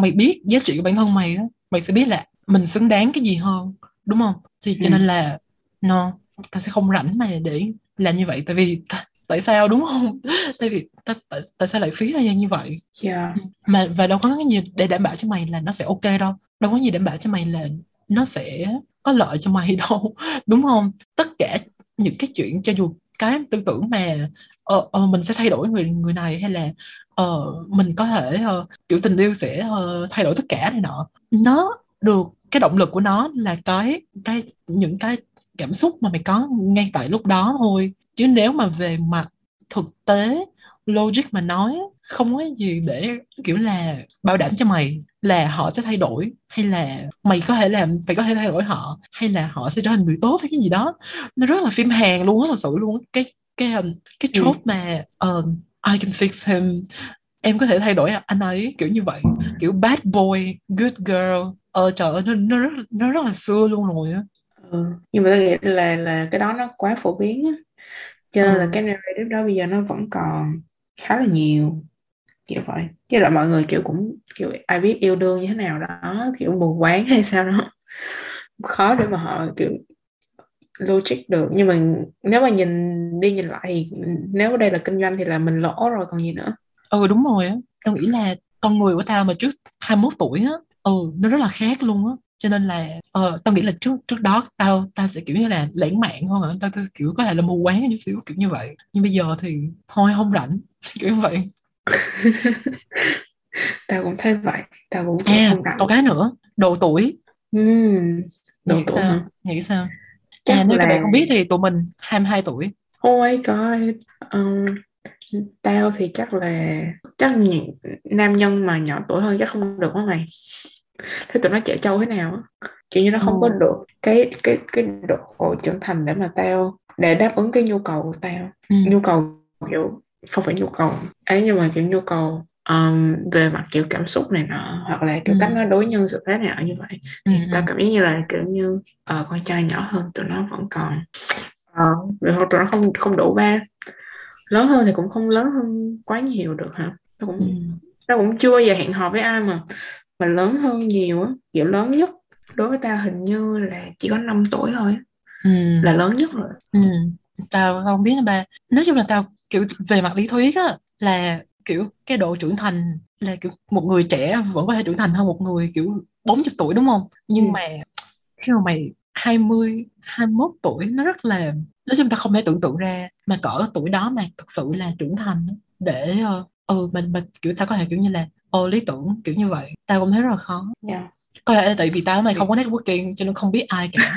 [SPEAKER 2] mày biết giá trị của bản thân mày á mày sẽ biết là mình xứng đáng cái gì hơn đúng không? Thì cho ừ. nên là no ta sẽ không rảnh mà để làm như vậy. Tại vì ta, tại sao đúng không? [laughs] Tại vì ta, tại, tại sao lại phí thời gian như vậy?
[SPEAKER 1] Yeah.
[SPEAKER 2] mà và đâu có cái gì để đảm bảo cho mày là nó sẽ ok đâu. Đâu có gì đảm bảo cho mày là nó sẽ có lợi cho mày [laughs] đâu đúng không? Tất cả những cái chuyện cho dù cái tư tưởng mà uh, uh, mình sẽ thay đổi người người này hay là uh, mình có thể uh, kiểu tình yêu sẽ uh, thay đổi tất cả này nọ. Nó được cái động lực của nó là cái cái những cái cảm xúc mà mày có ngay tại lúc đó thôi. Chứ nếu mà về mặt thực tế logic mà nói không có gì để kiểu là bảo đảm cho mày là họ sẽ thay đổi hay là mày có thể làm mày có thể thay đổi họ hay là họ sẽ trở thành người tốt hay cái gì đó. Nó rất là phim hàng luôn á thật sự luôn cái cái um, cái trope ừ. mà um, I can fix him. Em có thể thay đổi anh ấy kiểu như vậy. Kiểu bad boy good girl. Ờ trời ơi nó nó rất nó rất là xưa luôn rồi á.
[SPEAKER 1] Ừ. nhưng mà tôi nghĩ là là cái đó nó quá phổ biến á. Cho nên ừ. là cái narrative đó bây giờ nó vẫn còn khá là nhiều kiểu vậy. Chứ là mọi người kiểu cũng kiểu ai biết yêu đương như thế nào đó kiểu mù quáng hay sao đó. [laughs] Khó để mà họ kiểu logic được. Nhưng mà nếu mà nhìn đi nhìn lại thì nếu đây là kinh doanh thì là mình lỗ rồi còn gì nữa?
[SPEAKER 2] Ừ đúng rồi á. Tao nghĩ là con người của tao mà trước 21 tuổi á ừ nó rất là khác luôn á. Cho nên là uh, tao nghĩ là trước trước đó tao tao sẽ kiểu như là lãng mạn hơn hả? Tao, tao kiểu có thể là mù quáng chút xíu kiểu như vậy. Nhưng bây giờ thì thôi không rảnh. [laughs] Kiểu vậy. [laughs]
[SPEAKER 1] Tao cũng thấy vậy. Tao cũng
[SPEAKER 2] à, không rảnh. còn cái nữa. Độ tuổi.
[SPEAKER 1] Uhm, độ
[SPEAKER 2] nghĩ
[SPEAKER 1] tuổi
[SPEAKER 2] sao?
[SPEAKER 1] hả?
[SPEAKER 2] nghĩ sao Chắc à, nếu là... các bạn không biết thì tụi mình 22 tuổi.
[SPEAKER 1] Ôi coi um, tao thì chắc là chắc những nam nhân mà nhỏ tuổi hơn chắc không được đó mày. Thế tụi nó trẻ trâu thế nào kiểu như nó không ừ. có được cái cái cái độ trưởng thành để mà tao để đáp ứng cái nhu cầu của tao. Ừ. nhu cầu kiểu không phải nhu cầu. Ấy nhưng mà kiểu nhu cầu um, về mặt kiểu cảm xúc này nọ hoặc là kiểu ừ. cách nó đối nhân sự thế nào như vậy thì ừ. tao cảm giác như là kiểu như uh, con trai nhỏ hơn tụi nó vẫn còn uh, tụi nó không không đủ ba lớn hơn thì cũng không lớn hơn quá nhiều được hả tao cũng ừ. tao cũng chưa giờ hẹn hò với ai mà mà lớn hơn nhiều á kiểu lớn nhất đối với tao hình như là chỉ có 5 tuổi thôi ừ. là lớn nhất rồi
[SPEAKER 2] ừ. tao không biết ba nói chung là tao kiểu về mặt lý thuyết á là kiểu cái độ trưởng thành là kiểu một người trẻ vẫn có thể trưởng thành hơn một người kiểu 40 tuổi đúng không nhưng ừ. mà khi mà mày 20 21 tuổi nó rất là nói chung ta không thể tưởng tượng ra mà cỡ tuổi đó mà thực sự là trưởng thành để uh, ừ mình mình kiểu ta có thể kiểu như là ồ lý tưởng kiểu như vậy tao cũng thấy rất là khó
[SPEAKER 1] yeah.
[SPEAKER 2] Có thể là tại vì tao mày không có networking cho nên không biết ai cả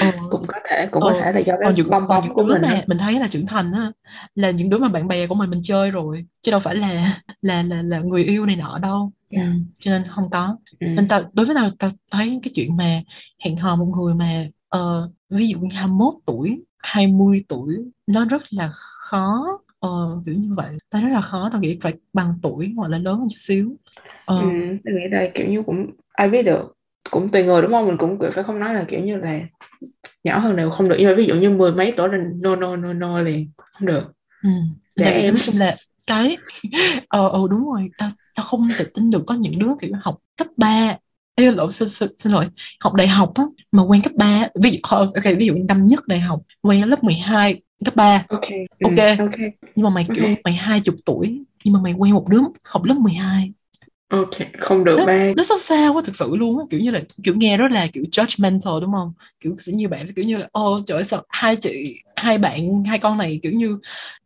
[SPEAKER 1] ừ. [laughs] cũng có thể cũng ừ. có thể là do cái những, bong
[SPEAKER 2] những đứa mà mình thấy là trưởng thành á là những đứa mà bạn bè của mình mình chơi rồi chứ đâu phải là là là là người yêu này nọ đâu yeah. ừ. cho nên không có ừ. nên tao đối với tao tao thấy cái chuyện mà hẹn hò một người mà uh, ví dụ như 21 tuổi 20 tuổi nó rất là khó ờ kiểu như vậy. Ta rất là khó tao nghĩ phải bằng tuổi hoặc là lớn hơn chút xíu.
[SPEAKER 1] Ờ. ừ, tao nghĩ đây kiểu như cũng ai biết được cũng tùy người đúng không? Mình cũng phải không nói là kiểu như là nhỏ hơn đều không được. Nhưng mà ví dụ như mười mấy tuổi là no no no no liền không được.
[SPEAKER 2] Ừ. trẻ em chung là cái [laughs] ờ ờ đúng rồi tao tao không thể tin được có những đứa kiểu học cấp 3 Ê, lộn xin, xin, xin lỗi. Học đại học á mà quen cấp 3 ví dụ ok ví dụ năm nhất đại học quen lớp 12 cấp 3
[SPEAKER 1] ok.
[SPEAKER 2] Ok, ừ, okay. nhưng mà mày kiểu okay. mày hai chục tuổi nhưng mà mày quen một đứa học lớp 12
[SPEAKER 1] ok không được ba.
[SPEAKER 2] nó sao sao quá thực sự luôn á. Kiểu như là kiểu nghe rất là kiểu judgmental đúng không? Kiểu sẽ như bạn sẽ kiểu như là ô trời ơi sao hai chị hai bạn hai con này kiểu như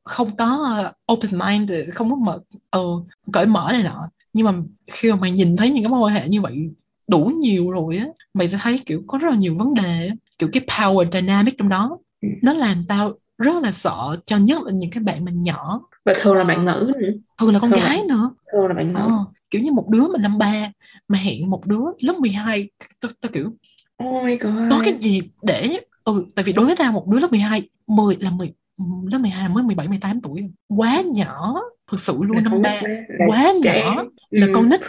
[SPEAKER 2] không có uh, open mind không có mở uh, cởi mở này nọ. Nhưng mà khi mà mày nhìn thấy những cái mối quan hệ như vậy đủ nhiều rồi á mày sẽ thấy kiểu có rất là nhiều vấn đề kiểu cái power dynamic trong đó ừ. nó làm tao rất là sợ cho nhất là những cái bạn mà nhỏ.
[SPEAKER 1] Và thường là bạn nữ nữa.
[SPEAKER 2] Thường là con thường gái là, nữa.
[SPEAKER 1] thường là bạn nữ. Ờ,
[SPEAKER 2] kiểu như một đứa mà năm ba mà hẹn một đứa lớp 12 tao, tao kiểu
[SPEAKER 1] oh my God.
[SPEAKER 2] có cái gì để ừ tại vì đối với tao một đứa lớp 12 10 là 10 lớp 12 mới 17 18 tuổi quá nhỏ thực sự luôn năm ba quá nhỏ là ừ. con nít.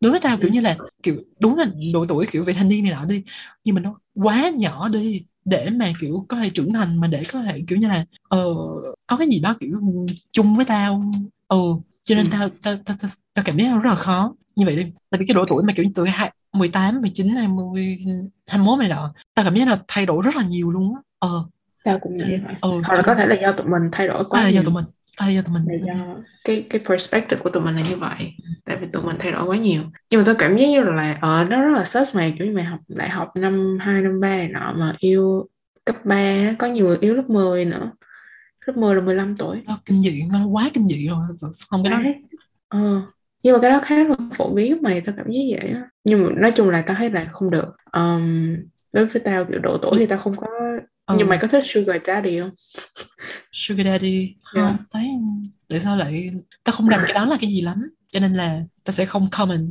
[SPEAKER 2] Đối với tao kiểu như là kiểu đúng là độ tuổi kiểu về thanh niên này nọ đi nhưng mà nó quá nhỏ đi để mà kiểu có thể trưởng thành mà để có thể kiểu như là uh, có cái gì đó kiểu chung với tao. Ừ cho nên ừ. tao, tao, tao, tao, tao cảm giác rất là khó. Như vậy đi. Tại vì cái độ tuổi mà kiểu tuổi hai 18, 19, 20, 21 này nọ tao cảm giác là thay đổi rất là nhiều luôn á. Ờ.
[SPEAKER 1] Tao cũng nghĩ vậy.
[SPEAKER 2] Ừ,
[SPEAKER 1] hoặc là có thể là do tụi mình thay đổi quá
[SPEAKER 2] à, là
[SPEAKER 1] nhiều.
[SPEAKER 2] do tụi mình à, do tụi mình
[SPEAKER 1] là do cái cái perspective của tụi mình là như vậy tại vì tụi mình thay đổi quá nhiều. Nhưng mà tôi cảm giác như là ở nó rất là sớt mày kiểu như mày học đại học năm hai năm ba này nọ mà yêu cấp 3 có nhiều người yêu lớp 10 nữa. Lớp 10 là 15 tuổi.
[SPEAKER 2] Nó kinh dị nó quá kinh dị rồi không cái đó
[SPEAKER 1] ờ. nhưng mà cái đó khá là phổ biến mày tao cảm giác vậy á. Nhưng mà nói chung là tao thấy là không được. Um, đối với tao kiểu độ tuổi thì tao không có
[SPEAKER 2] ừ.
[SPEAKER 1] nhưng mày có thích sugar daddy không
[SPEAKER 2] sugar daddy.
[SPEAKER 1] Yeah.
[SPEAKER 2] không thấy tại sao lại tao không rành cái đó là cái gì lắm. Cho nên là tao sẽ không comment.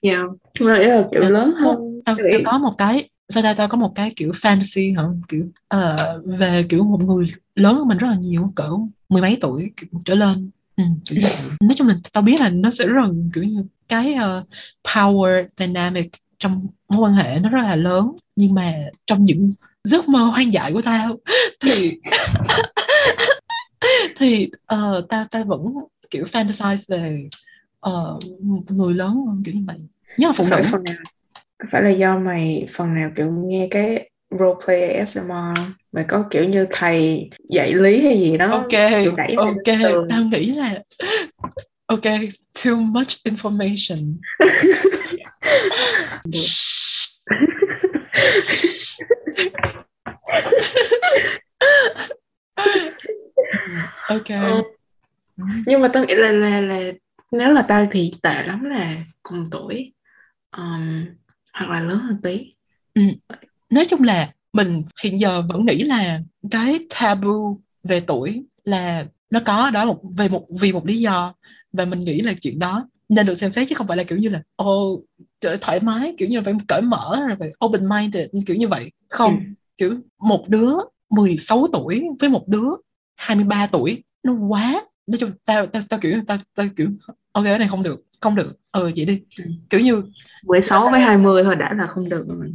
[SPEAKER 1] Yeah mà ý là kiểu
[SPEAKER 2] Tao-
[SPEAKER 1] lớn hơn
[SPEAKER 2] tao,
[SPEAKER 1] Tao
[SPEAKER 2] có một cái sau đây tao có một cái kiểu fantasy hả? Kiểu ờ, về kiểu một người lớn hơn mình rất là nhiều cỡ mười mấy tuổi trở lên. Ừ, kiểu nói chung là tao biết là nó sẽ rất là kiểu như cái ờ, power dynamic trong mối quan hệ nó rất là lớn. Nhưng mà trong những giấc mơ hoang dại của tao. [laughs] Thì [laughs] thì ờ, tao tao vẫn kiểu fantasize về một người lớn hơn kiểu như vậy. Nhưng mà phụ nữ.
[SPEAKER 1] phần nào có phải là do mày phần nào kiểu nghe cái roleplay ASMR không? mày có kiểu như thầy dạy lý hay gì đó
[SPEAKER 2] ok
[SPEAKER 1] đẩy
[SPEAKER 2] ok. tao nghĩ là [laughs] ok too much information [laughs] ok.
[SPEAKER 1] Ờ, nhưng mà tao nghĩ là là là nếu là tao thì tệ lắm là cùng tuổi um, hoặc là lớn hơn tí.
[SPEAKER 2] Nói chung là mình hiện giờ vẫn nghĩ là cái taboo về tuổi là nó có đó một về một vì một lý do. Và mình nghĩ là chuyện đó nên được xem xét chứ không phải là kiểu như là ô ơi, thoải mái kiểu như là phải cởi mở rồi phải open minded kiểu như vậy. Không.
[SPEAKER 1] Ừ.
[SPEAKER 2] kiểu một đứa 16 tuổi với một đứa 23 tuổi nó quá nói chung tao tao tao kiểu tao tao kiểu ok cái này không được không được. Ừ vậy đi.
[SPEAKER 1] Ừ.
[SPEAKER 2] kiểu như
[SPEAKER 1] 16 với 20 thôi đã là không được rồi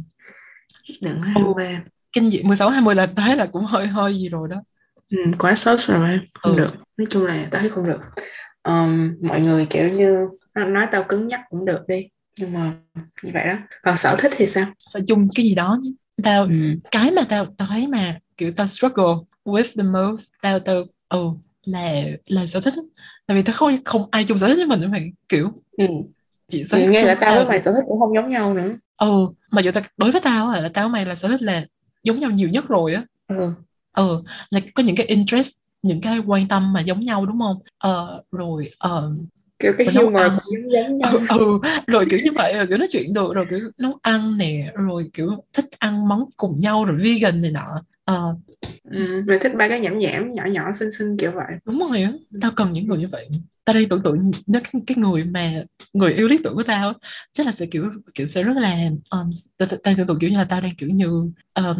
[SPEAKER 1] đừng có
[SPEAKER 2] Ừ.
[SPEAKER 1] 23
[SPEAKER 2] kinh dị 16 20 là thấy là cũng hơi hơi gì rồi đó.
[SPEAKER 1] Ừ, quá sớt rồi không
[SPEAKER 2] Ừ.
[SPEAKER 1] được. Nói chung là tao thấy không được. Um, mọi người kiểu như nói tao cứng nhắc cũng được đi nhưng mà như vậy đó. Còn sở thích thì sao?
[SPEAKER 2] Phải chung cái gì đó chứ. Tao
[SPEAKER 1] ừ.
[SPEAKER 2] cái mà tao tao thấy mà kiểu tao struggle with the most tao tao ừ là là sở thích tại vì tao không không ai chung sở thích với mình mày kiểu
[SPEAKER 1] Ừ.
[SPEAKER 2] chỉ sở chung
[SPEAKER 1] cả
[SPEAKER 2] của
[SPEAKER 1] tao với mày sở thích cũng không giống nhau nữa
[SPEAKER 2] ừ mà dù tao đối với tao là tao mày là sở thích là giống nhau nhiều nhất rồi á
[SPEAKER 1] ừ.
[SPEAKER 2] ừ là có những cái interest những cái quan tâm mà giống nhau đúng không ờ rồi ờ
[SPEAKER 1] kiểu cái
[SPEAKER 2] nấu
[SPEAKER 1] humor
[SPEAKER 2] ăn.
[SPEAKER 1] cũng giống giống [laughs] nhau.
[SPEAKER 2] ừ, ừ rồi kiểu như vậy rồi kiểu nói chuyện được rồi kiểu nấu ăn nè rồi kiểu thích ăn món cùng nhau rồi vegan này nọ. Ờ.
[SPEAKER 1] Ừ. mày thích ba cái nhảm nhảm nhỏ nhỏ xinh xinh kiểu vậy.
[SPEAKER 2] Đúng rồi á tao cần những người như vậy. Tao đây tưởng tượng nó cái, cái người mà người yêu lý tưởng của tao chắc là sẽ kiểu kiểu sẽ rất là um, tao, tao, tao tưởng tượng kiểu như là tao đang kiểu như um,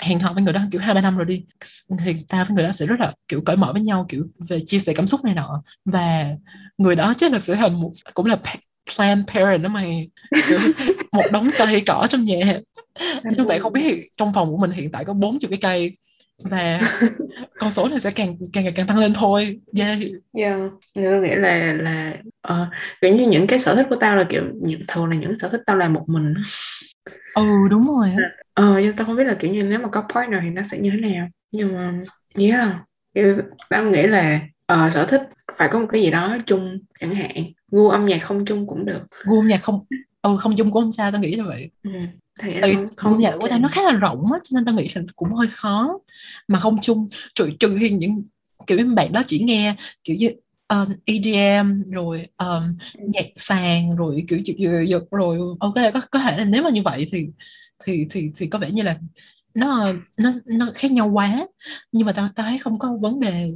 [SPEAKER 2] hẹn hò với người đó kiểu hai ba năm rồi đi. Thì tao với người đó sẽ rất là kiểu cởi mở với nhau kiểu về chia sẻ cảm xúc này nọ. Và người đó chắc là sẽ thành một cũng là planned parent đó mày. Một đống cây cỏ trong nhà. Nhưng bạn không biết trong phòng của mình hiện tại có 40 cái cây. Và con số này sẽ càng càng ngày càng tăng lên thôi. Yeah.
[SPEAKER 1] Yeah. Tôi nghĩ là là ờ, kiểu như những cái sở thích của tao là kiểu thường là những sở thích tao làm một mình.
[SPEAKER 2] Ừ đúng rồi
[SPEAKER 1] ờ nhưng tao không biết là kiểu như nếu mà có partner thì nó sẽ như thế nào. Nhưng mà yeah. Kiểu, tao nghĩ là ờ, sở thích phải có một cái gì đó chung chẳng hạn. Gu âm nhạc không chung cũng được.
[SPEAKER 2] Gu âm nhạc không ừ không chung cũng không sao tao nghĩ như vậy.
[SPEAKER 1] Ừ. thì
[SPEAKER 2] tại vì
[SPEAKER 1] không,
[SPEAKER 2] nhạc của tao nó khá là rộng á cho nên tao nghĩ là cũng hơi khó mà không chung. Trừ trừ khi những kiểu như bạn đó chỉ nghe kiểu như um, EDM rồi um, nhạc sàn rồi kiểu giật giật rồi ok có có thể là nếu mà như vậy thì thì thì thì có vẻ như là nó nó nó khác nhau quá. Nhưng mà tao tao thấy không có vấn đề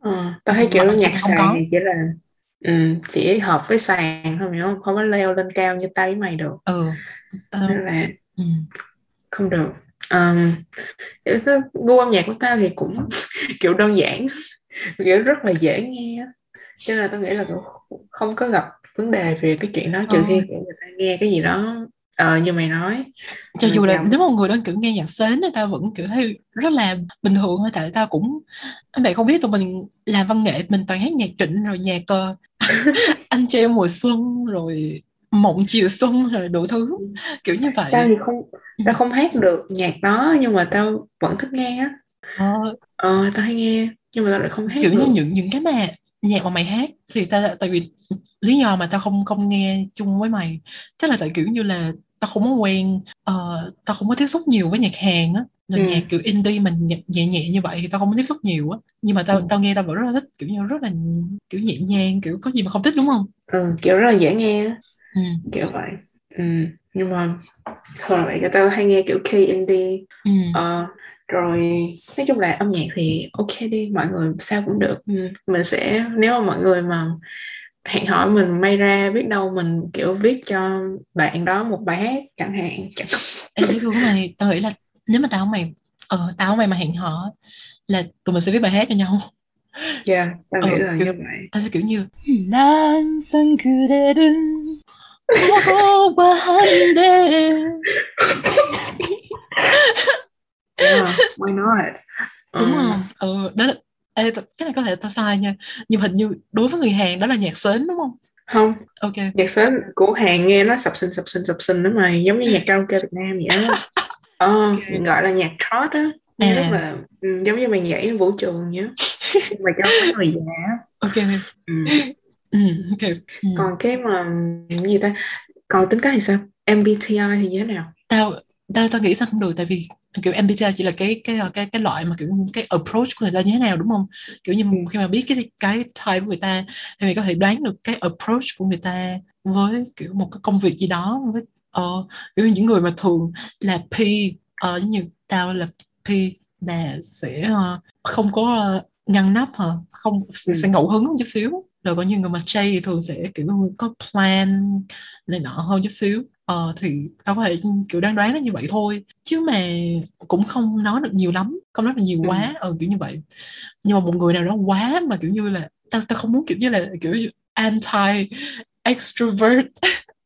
[SPEAKER 1] Ờ, tao thấy kiểu nhạc
[SPEAKER 2] không
[SPEAKER 1] sàn
[SPEAKER 2] có.
[SPEAKER 1] thì chỉ là ừ, chỉ hợp với sàn thôi hiểu không không có leo lên cao như tao với mày được
[SPEAKER 2] ừ tao
[SPEAKER 1] nên là
[SPEAKER 2] ừ.
[SPEAKER 1] không được um, cái gu âm nhạc của tao thì cũng [laughs] kiểu đơn giản kiểu rất là dễ nghe cho nên là tao nghĩ là cũng không có gặp vấn đề về cái chuyện đó trừ
[SPEAKER 2] Ờ.
[SPEAKER 1] khi kiểu người ta nghe cái gì đó ờ, như mày nói
[SPEAKER 2] cho
[SPEAKER 1] Mà
[SPEAKER 2] dù là
[SPEAKER 1] chồng-
[SPEAKER 2] nếu mà một người đó kiểu nghe nhạc sến thì tao vẫn kiểu thấy rất là bình thường thôi tại tao cũng anh bạn không biết tụi mình làm văn nghệ mình toàn hát nhạc trịnh rồi nhạc uh, [laughs] anh em mùa xuân rồi mộng chiều xuân rồi đủ thứ ừ. kiểu như vậy
[SPEAKER 1] tao thì không ừ. tao không hát được nhạc đó nhưng mà tao vẫn thích nghe á ờ, ờ tao hay nghe nhưng mà tao lại không hát
[SPEAKER 2] kiểu
[SPEAKER 1] được.
[SPEAKER 2] như những những cái mà nhạc mà mày hát thì tao tại vì lý do mà tao không không nghe chung với mày chắc là tại kiểu như là tao không có quen uh, tao không có tiếp xúc nhiều với nhạc Hàn á ừ. nhạc kiểu indie mình nhẹ, nhẹ như vậy thì tao không có tiếp xúc nhiều á nhưng mà tao ừ. tao nghe tao vẫn rất là thích kiểu như rất là kiểu nhẹ nhàng kiểu có gì mà không thích đúng không
[SPEAKER 1] ừ, kiểu rất là dễ nghe ừ. kiểu vậy ừ. nhưng mà thôi vậy tao hay nghe kiểu K indie ừ. uh, rồi nói chung là âm nhạc thì ok đi mọi người sao cũng được ừ. mình sẽ nếu mà mọi người mà hẹn hỏi mình may ra biết đâu mình kiểu viết cho bạn đó một bài hát chẳng hạn chẳng
[SPEAKER 2] Ê, cái thứ này tao nghĩ là nếu mà tao mày ờ tao mày mà hẹn hò là tụi mình sẽ viết bài hát cho nhau
[SPEAKER 1] dạ yeah, tao nghĩ ờ, là kiểu, như vậy
[SPEAKER 2] tao sẽ kiểu như 난 그대를 보고봤는데
[SPEAKER 1] yeah, why not
[SPEAKER 2] đúng um, không ừ đó là Ê, cái này có thể tao sai nha. Nhưng hình như đối với người Hàn đó là nhạc sến đúng không?
[SPEAKER 1] Không.
[SPEAKER 2] Ok
[SPEAKER 1] nhạc sến của Hàn nghe nó sập sình sập sình sập sình đó mà giống như nhạc karaoke Việt Nam vậy đó. [laughs] Ờ, okay. gọi là nhạc trot á. À. rất là ừ, giống như mình nhảy vũ trường nhá mà cho người già
[SPEAKER 2] ok ừ. ừ, ok.
[SPEAKER 1] Ừ. còn cái mà gì ta? Còn tính cách thì sao? MBTI thì như thế nào?
[SPEAKER 2] Tao tao tao nghĩ sao không được tại vì kiểu MBTI chỉ là cái cái cái cái loại mà kiểu cái approach của người ta như thế nào đúng không kiểu như ừ. khi mà biết cái cái type của người ta thì mình có thể đoán được cái approach của người ta với kiểu một cái công việc gì đó với uh, kiểu như những người mà thường là P uh, như tao là P là sẽ uh, không có uh, ngăn nắp hả không ừ. sẽ ngẫu hứng chút xíu rồi có những người mà J thì thường sẽ kiểu có plan này nọ hơn chút xíu ờ thì tao có thể kiểu đoán đoán nó như vậy thôi. Chứ mà cũng không nói được nhiều lắm không nói được nhiều quá ừ. ờ kiểu như vậy. Nhưng mà một người nào đó quá mà kiểu như là tao tao không muốn kiểu như là kiểu anti extrovert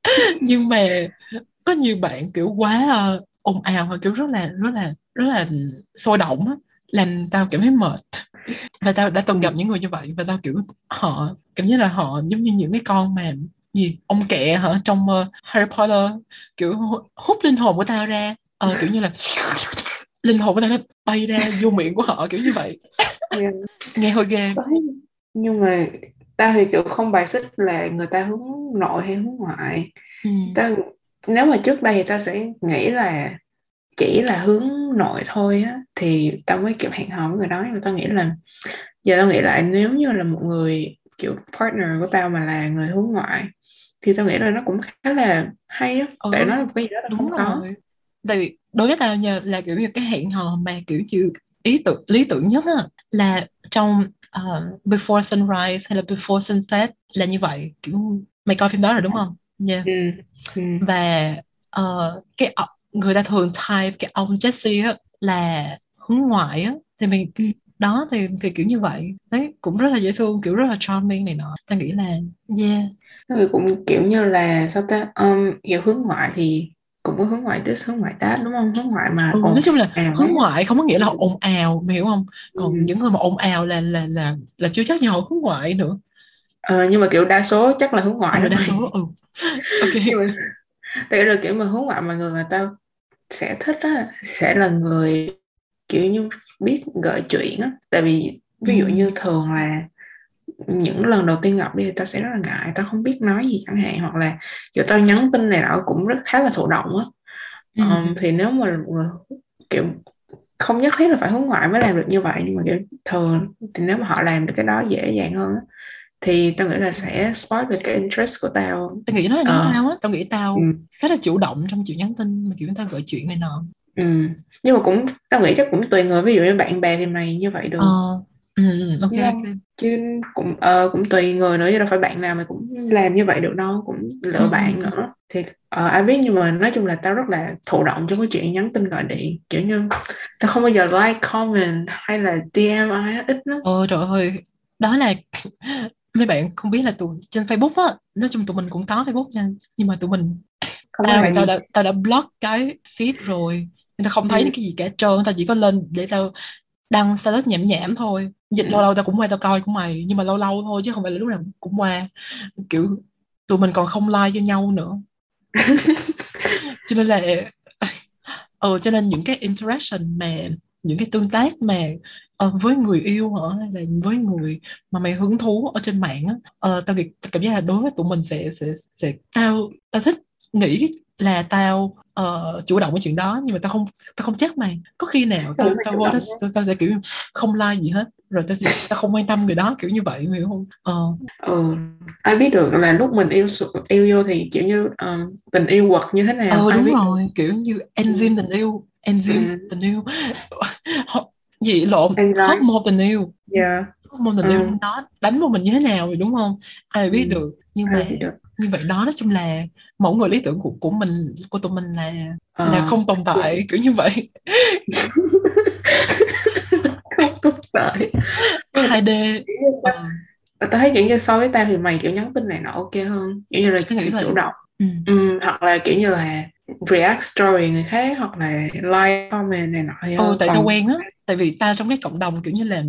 [SPEAKER 2] [laughs] nhưng mà có nhiều bạn kiểu quá uh, ồn ào và kiểu rất là rất là rất là sôi động á làm tao cảm thấy mệt. Và tao đã từng gặp những người như vậy và tao kiểu họ cảm giác là họ giống như những cái con mà gì ông kẹ hả trong uh, Harry Potter kiểu hút linh hồn của tao ra uh, kiểu như là [laughs] linh hồn của tao nó bay ra vô miệng của họ kiểu như vậy yeah. nghe hơi ghê
[SPEAKER 1] nhưng mà tao thì kiểu không bài xích là người ta hướng nội hay hướng ngoại ừ. tao nếu mà trước đây thì tao sẽ nghĩ là chỉ là hướng nội thôi á thì tao mới kiểu hẹn hò với người đó nhưng mà tao nghĩ là giờ tao nghĩ lại nếu như là một người kiểu partner của tao mà là người hướng ngoại thì tao nghĩ là nó cũng khá là hay á. Ừ, tại nó là một cái gì đó là đúng không rồi. có
[SPEAKER 2] tại vì đối với tao nha là kiểu như cái hẹn hò mà kiểu như ý tưởng lý tưởng nhất á là trong uh, before sunrise hay là before sunset là như vậy. Kiểu mày coi phim đó rồi đúng không? Nha. Yeah. ừ. ừ. và uh, cái người ta thường type cái ông Jesse á là hướng ngoại á. Thì mình đó thì thì kiểu như vậy. Đấy cũng rất là dễ thương kiểu rất là charming này nọ. Ta nghĩ là yeah
[SPEAKER 1] người cũng kiểu như là sao ta um, kiểu hướng ngoại thì cũng có hướng ngoại tới hướng ngoại tát đúng không? Hướng ngoại mà
[SPEAKER 2] ừ, nói chung là ào hướng ngoại không có nghĩa là ồn ào mày hiểu không? Còn ừ. những người mà ồn ào là là là là chưa chắc nhau hướng ngoại nữa.
[SPEAKER 1] Ờ, nhưng mà kiểu đa số chắc là hướng ngoại
[SPEAKER 2] ừ, đa số ừ. [laughs] Ok.
[SPEAKER 1] Tại là kiểu mà hướng ngoại mà người mà tao sẽ thích á sẽ là người kiểu như biết gợi chuyện á. Tại vì ví dụ ừ. như thường là những lần đầu tiên gặp đi thì tao sẽ rất là ngại tao không biết nói gì chẳng hạn hoặc là kiểu tao nhắn tin này nọ cũng rất khá là thụ động á ừ. um, thì nếu mà kiểu không nhất thiết là phải hướng ngoại mới làm được như vậy nhưng mà kiểu thường thì nếu mà họ làm được cái đó dễ dàng hơn thì tao nghĩ là sẽ spark được cái interest của tao
[SPEAKER 2] tao nghĩ nó là giống uh, tao á tao nghĩ tao ừ. khá là chủ động trong chuyện nhắn tin mà kiểu tao gợi chuyện này nọ
[SPEAKER 1] ừ. nhưng mà cũng tao nghĩ chắc cũng tùy người ví dụ như bạn bè thì mày như vậy được
[SPEAKER 2] uh, ừ, ok,
[SPEAKER 1] okay. chứ cũng uh, cũng tùy người nữa chứ đâu phải bạn nào mà cũng làm như vậy được đâu cũng lựa ừ. bạn nữa thì uh, ai biết nhưng mà nói chung là tao rất là thụ động trong cái chuyện nhắn tin gọi điện kiểu như tao không bao giờ like comment hay là DM ai ít lắm
[SPEAKER 2] ôi trời ơi đó là [laughs] mấy bạn không biết là tụi trên Facebook á nói chung tụi mình cũng có Facebook nha nhưng mà tụi mình không tao tao đã tao đã block cái feed rồi người ta không thấy ừ. cái gì cả trơn tao chỉ có lên để tao đăng status nhảm nhảm thôi dịch lâu lâu tao cũng qua tao coi của mày nhưng mà lâu lâu thôi chứ không phải là lúc nào cũng qua. Kiểu tụi mình còn không like cho nhau nữa. [laughs] Cho nên là ừ cho nên những cái interaction mà những cái tương tác mà uh, với người yêu hả? Hay là với người mà mày hứng thú ở trên mạng á uh, tao, tao cảm giác là đối với tụi mình sẽ sẽ sẽ tao tao thích nghĩ là tao uh, chủ động cái chuyện đó nhưng mà tao không tao không chắc mày có khi nào tao tao vô đó tao, tao sẽ kiểu không like gì hết rồi tao tao không quan tâm người đó kiểu như vậy hiểu không ờ
[SPEAKER 1] ừ ai biết được là lúc mình yêu yêu vô thì kiểu như um, tình yêu quật như thế nào
[SPEAKER 2] ừ đúng rồi được. kiểu như enzyme tình yêu enzyme ừ. tình yêu [laughs] gì lộn hormone tình yêu
[SPEAKER 1] yeah.
[SPEAKER 2] hormone tình ừ. yêu nó đánh vào mình như thế nào rồi đúng không ai biết ừ. được nhưng mà được. Như vậy đó nói chung là mẫu người lý tưởng của của mình của tụi mình là à. là không tồn tại kiểu như vậy [laughs]
[SPEAKER 1] không tồn tại
[SPEAKER 2] 2D
[SPEAKER 1] à. tao thấy kiểu như so với tao thì mày kiểu nhắn tin này nó ok hơn kiểu như là cái nghĩ chủ động ừ. Ừ, hoặc là kiểu như là react story người khác hoặc là like comment này nọ
[SPEAKER 2] ừ, tại còn... tao quen á tại vì tao trong cái cộng đồng kiểu như là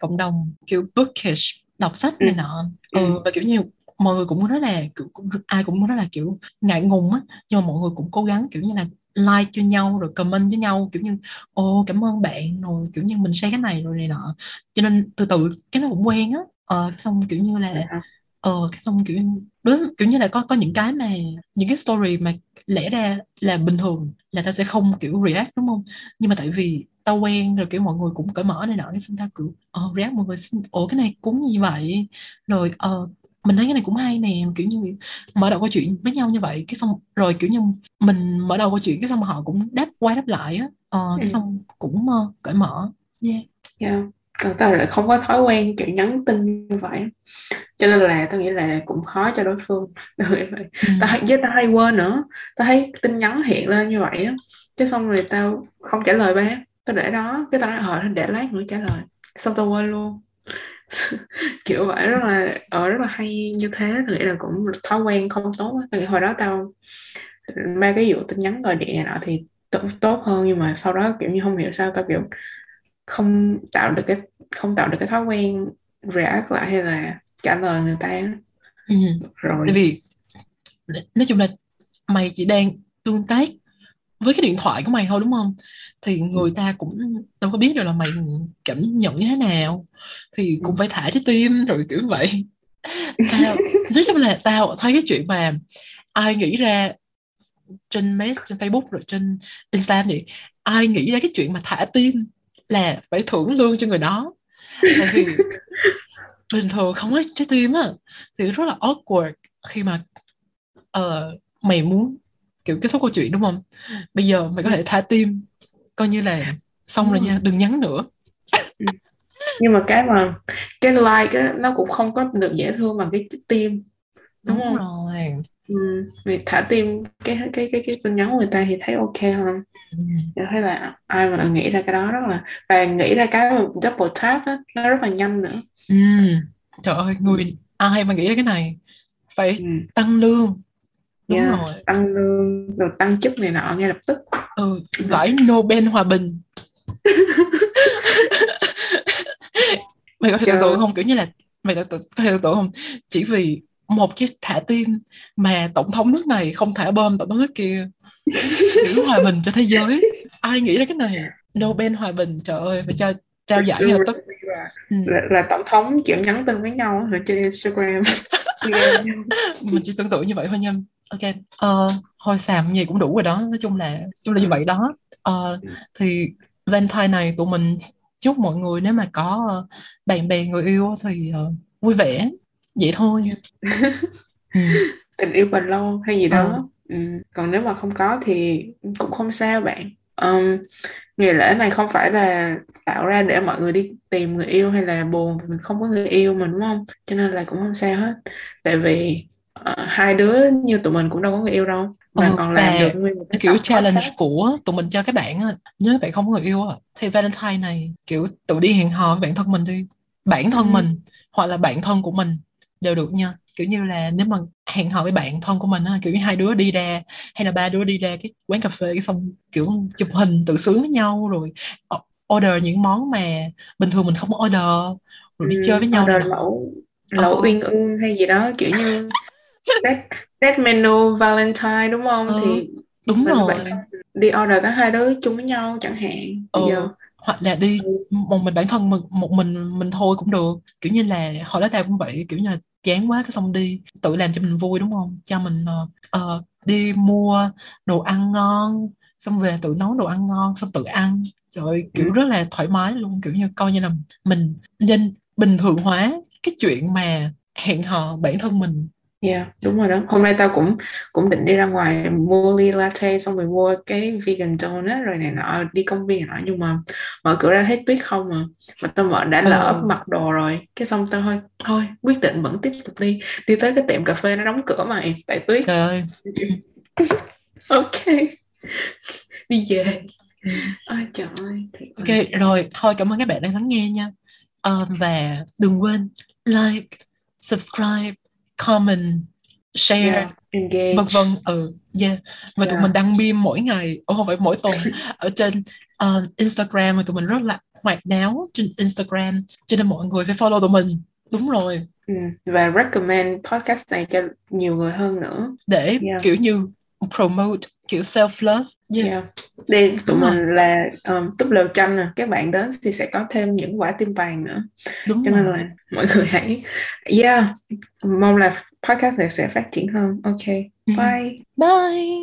[SPEAKER 2] cộng đồng kiểu bookish đọc sách này ừ. nọ ừ, ừ. và kiểu như mọi người cũng nói là kiểu, ai cũng nói là kiểu ngại ngùng á nhưng mà mọi người cũng cố gắng kiểu như là like cho nhau rồi comment với nhau kiểu như ô cảm ơn bạn rồi kiểu như mình share cái này rồi này nọ. Cho nên từ từ cái nó cũng quen á. Ờ xong kiểu như là ờ cái xong kiểu đối kiểu như là có có những cái mà những cái story mà lẽ ra là bình thường là ta sẽ không kiểu react đúng không? Nhưng mà tại vì tao quen rồi kiểu mọi người cũng cởi mở này nọ cái xong tao kiểu ờ react mọi người xin ủa cái này cũng như vậy. Rồi ờ mình thấy cái này cũng hay nè kiểu như mở đầu câu chuyện với nhau như vậy cái xong rồi kiểu như mình mở đầu câu chuyện cái xong họ cũng đáp quay đáp lại á. Ờ, cái ừ. xong cũng uh, cởi mở.
[SPEAKER 1] Yeah. Yeah còn tao lại không có thói quen kiểu nhắn tin như vậy. Cho nên là tao nghĩ là cũng khó cho đối phương. [laughs] Ừ. tao hay với tao hay quên nữa. Tao thấy tin nhắn hiện lên như vậy á. Cái xong rồi tao không trả lời ba. Tao để đó. Cái tao nói hỏi để lát nữa trả lời. Xong tao quên luôn [laughs] kiểu vậy rất là ở ờ, rất là hay như thế tôi nghĩ là cũng thói quen không tốt á. Hồi đó tao ba cái vụ tin nhắn gọi điện này nọ thì tốt, tốt hơn nhưng mà sau đó kiểu như không hiểu sao tao kiểu không tạo được cái không tạo được cái thói quen react lại hay là trả lời người ta
[SPEAKER 2] ừ. rồi. Tại vì nói chung là mày chỉ đang tương tác với cái điện thoại của mày thôi đúng không thì người ừ. ta cũng đâu có biết được là mày cảm nhận như thế nào thì cũng ừ. phải thả trái tim rồi kiểu vậy [laughs] tao nói chung là tao thấy cái chuyện mà ai nghĩ ra trên mes trên facebook rồi trên instagram vậy ai nghĩ ra cái chuyện mà thả tim là phải thưởng lương cho người đó tại vì [laughs] bình thường không có trái tim á thì rất là awkward khi mà uh, mày muốn kiểu kết thúc câu chuyện đúng không bây giờ mày có thể thả tim coi như là xong rồi nha đừng nhắn nữa
[SPEAKER 1] ừ. nhưng mà cái mà cái like á nó cũng không có được dễ thương bằng cái tim
[SPEAKER 2] đúng, đúng không rồi
[SPEAKER 1] ừ. vì thả tim cái cái cái cái tin nhắn của người ta thì thấy ok hơn ừ. thấy là ai mà nghĩ ra cái đó rất là và nghĩ ra cái double tap đó, nó rất là nhanh nữa
[SPEAKER 2] ừ. trời ơi người ai mà nghĩ ra cái này phải ừ. tăng lương
[SPEAKER 1] đúng yeah, rồi. Tăng lương rồi tăng chức này nọ ngay lập tức.
[SPEAKER 2] Ừ giải Nobel hòa bình. [laughs] Mày có thể tưởng tượng không? Kiểu như là mày có thể tưởng tượng không? Chỉ vì một cái thả tim mà tổng thống nước này không thả bom tổng thống nước kia. Giữ hòa bình cho thế giới. Ai nghĩ ra cái này? Nobel hòa bình trời ơi phải cho trao giải ngay lập tức.
[SPEAKER 1] ừ. là, là tổng thống kiểu nhắn tin với nhau ở trên Instagram. [laughs]
[SPEAKER 2] Mình chỉ tưởng tượng như vậy thôi nha ok uh, thôi xàm gì cũng đủ rồi đó nói chung là nói chung là như vậy đó. Uh, thì Valentine này tụi mình chúc mọi người nếu mà có uh, bạn bè người yêu thì uh, vui vẻ vậy thôi.
[SPEAKER 1] Ừ. [laughs] tình yêu bền lâu hay gì đó. Ừ. Ừ. còn nếu mà không có thì cũng không sao bạn. Um, ngày lễ này không phải là tạo ra để mọi người đi tìm người yêu hay là buồn mình không có người yêu mình đúng không? Cho nên là cũng không sao hết. Tại vì uh, hai đứa như tụi mình cũng đâu có người yêu đâu mà ừ, còn làm được nguyên một
[SPEAKER 2] cái kiểu challenge khác. của tụi mình cho các bạn á nếu bạn không có người yêu á thì Valentine này kiểu tự đi hẹn hò với bản thân mình đi bản thân ừ. mình hoặc là bạn thân của mình đều được nha kiểu như là nếu mà hẹn hò với bạn thân của mình á kiểu như hai đứa đi ra hay là ba đứa đi ra cái quán cà phê cái xong kiểu chụp hình tự sướng với nhau rồi order những món mà bình thường mình không order rồi đi ừ, chơi với nhau
[SPEAKER 1] order lẩu lẩu uyên ương hay gì đó kiểu như set set menu Valentine đúng không
[SPEAKER 2] Ừ,
[SPEAKER 1] thì
[SPEAKER 2] đúng rồi
[SPEAKER 1] phải đi order cả hai đứa chung với nhau chẳng hạn
[SPEAKER 2] ừ.
[SPEAKER 1] giờ
[SPEAKER 2] hoặc là đi
[SPEAKER 1] ừ.
[SPEAKER 2] một mình bản thân mình một mình mình thôi cũng được kiểu như là hồi đó tao cũng vậy kiểu như là chán quá cái xong đi tự làm cho mình vui đúng không cho mình ờ, đi mua đồ ăn ngon xong về tự nấu đồ ăn ngon xong tự ăn trời ơi, kiểu
[SPEAKER 1] Ừ.
[SPEAKER 2] rất là thoải mái luôn kiểu như coi như là mình nên bình thường hóa cái chuyện mà hẹn hò bản thân mình
[SPEAKER 1] Yeah, đúng rồi đó. Hôm nay tao cũng cũng định đi ra ngoài mua ly latte xong rồi mua cái vegan donut rồi này nọ đi công viên nọ. Nhưng mà mở cửa ra thấy tuyết không mà mà tao mở đã lỡ
[SPEAKER 2] ừ
[SPEAKER 1] mặc đồ rồi. Cái xong tao thôi thôi quyết định vẫn tiếp tục đi. Đi tới cái tiệm cà phê nó đóng cửa mày tại tuyết.
[SPEAKER 2] Trời ơi. [laughs]
[SPEAKER 1] Ok. Đi về. Ôi trời ơi
[SPEAKER 2] ok rồi thôi cảm ơn các bạn đã lắng nghe nha. Ờ, và đừng quên like subscribe comment share
[SPEAKER 1] yeah, engage
[SPEAKER 2] vân vân ừ yeah và tụi
[SPEAKER 1] Yeah.
[SPEAKER 2] mình đăng meme mỗi ngày ồ không phải mỗi tuần [laughs] ở trên ờ, Instagram và tụi mình rất là hoạt náo trên Instagram cho nên mọi người phải follow tụi mình đúng rồi
[SPEAKER 1] ừ. và recommend podcast này cho nhiều người hơn nữa
[SPEAKER 2] để
[SPEAKER 1] Yeah.
[SPEAKER 2] kiểu như promote kiểu self love yeah.
[SPEAKER 1] Yeah. Đây tụi
[SPEAKER 2] Đúng rồi.
[SPEAKER 1] mình là um, túp lều tranh nè các bạn đến thì sẽ có thêm những quả tim vàng nữa
[SPEAKER 2] đúng
[SPEAKER 1] cho nên
[SPEAKER 2] rồi
[SPEAKER 1] là mọi người hãy yeah mong là podcast này sẽ phát triển hơn ok
[SPEAKER 2] Ừ.
[SPEAKER 1] bye
[SPEAKER 2] bye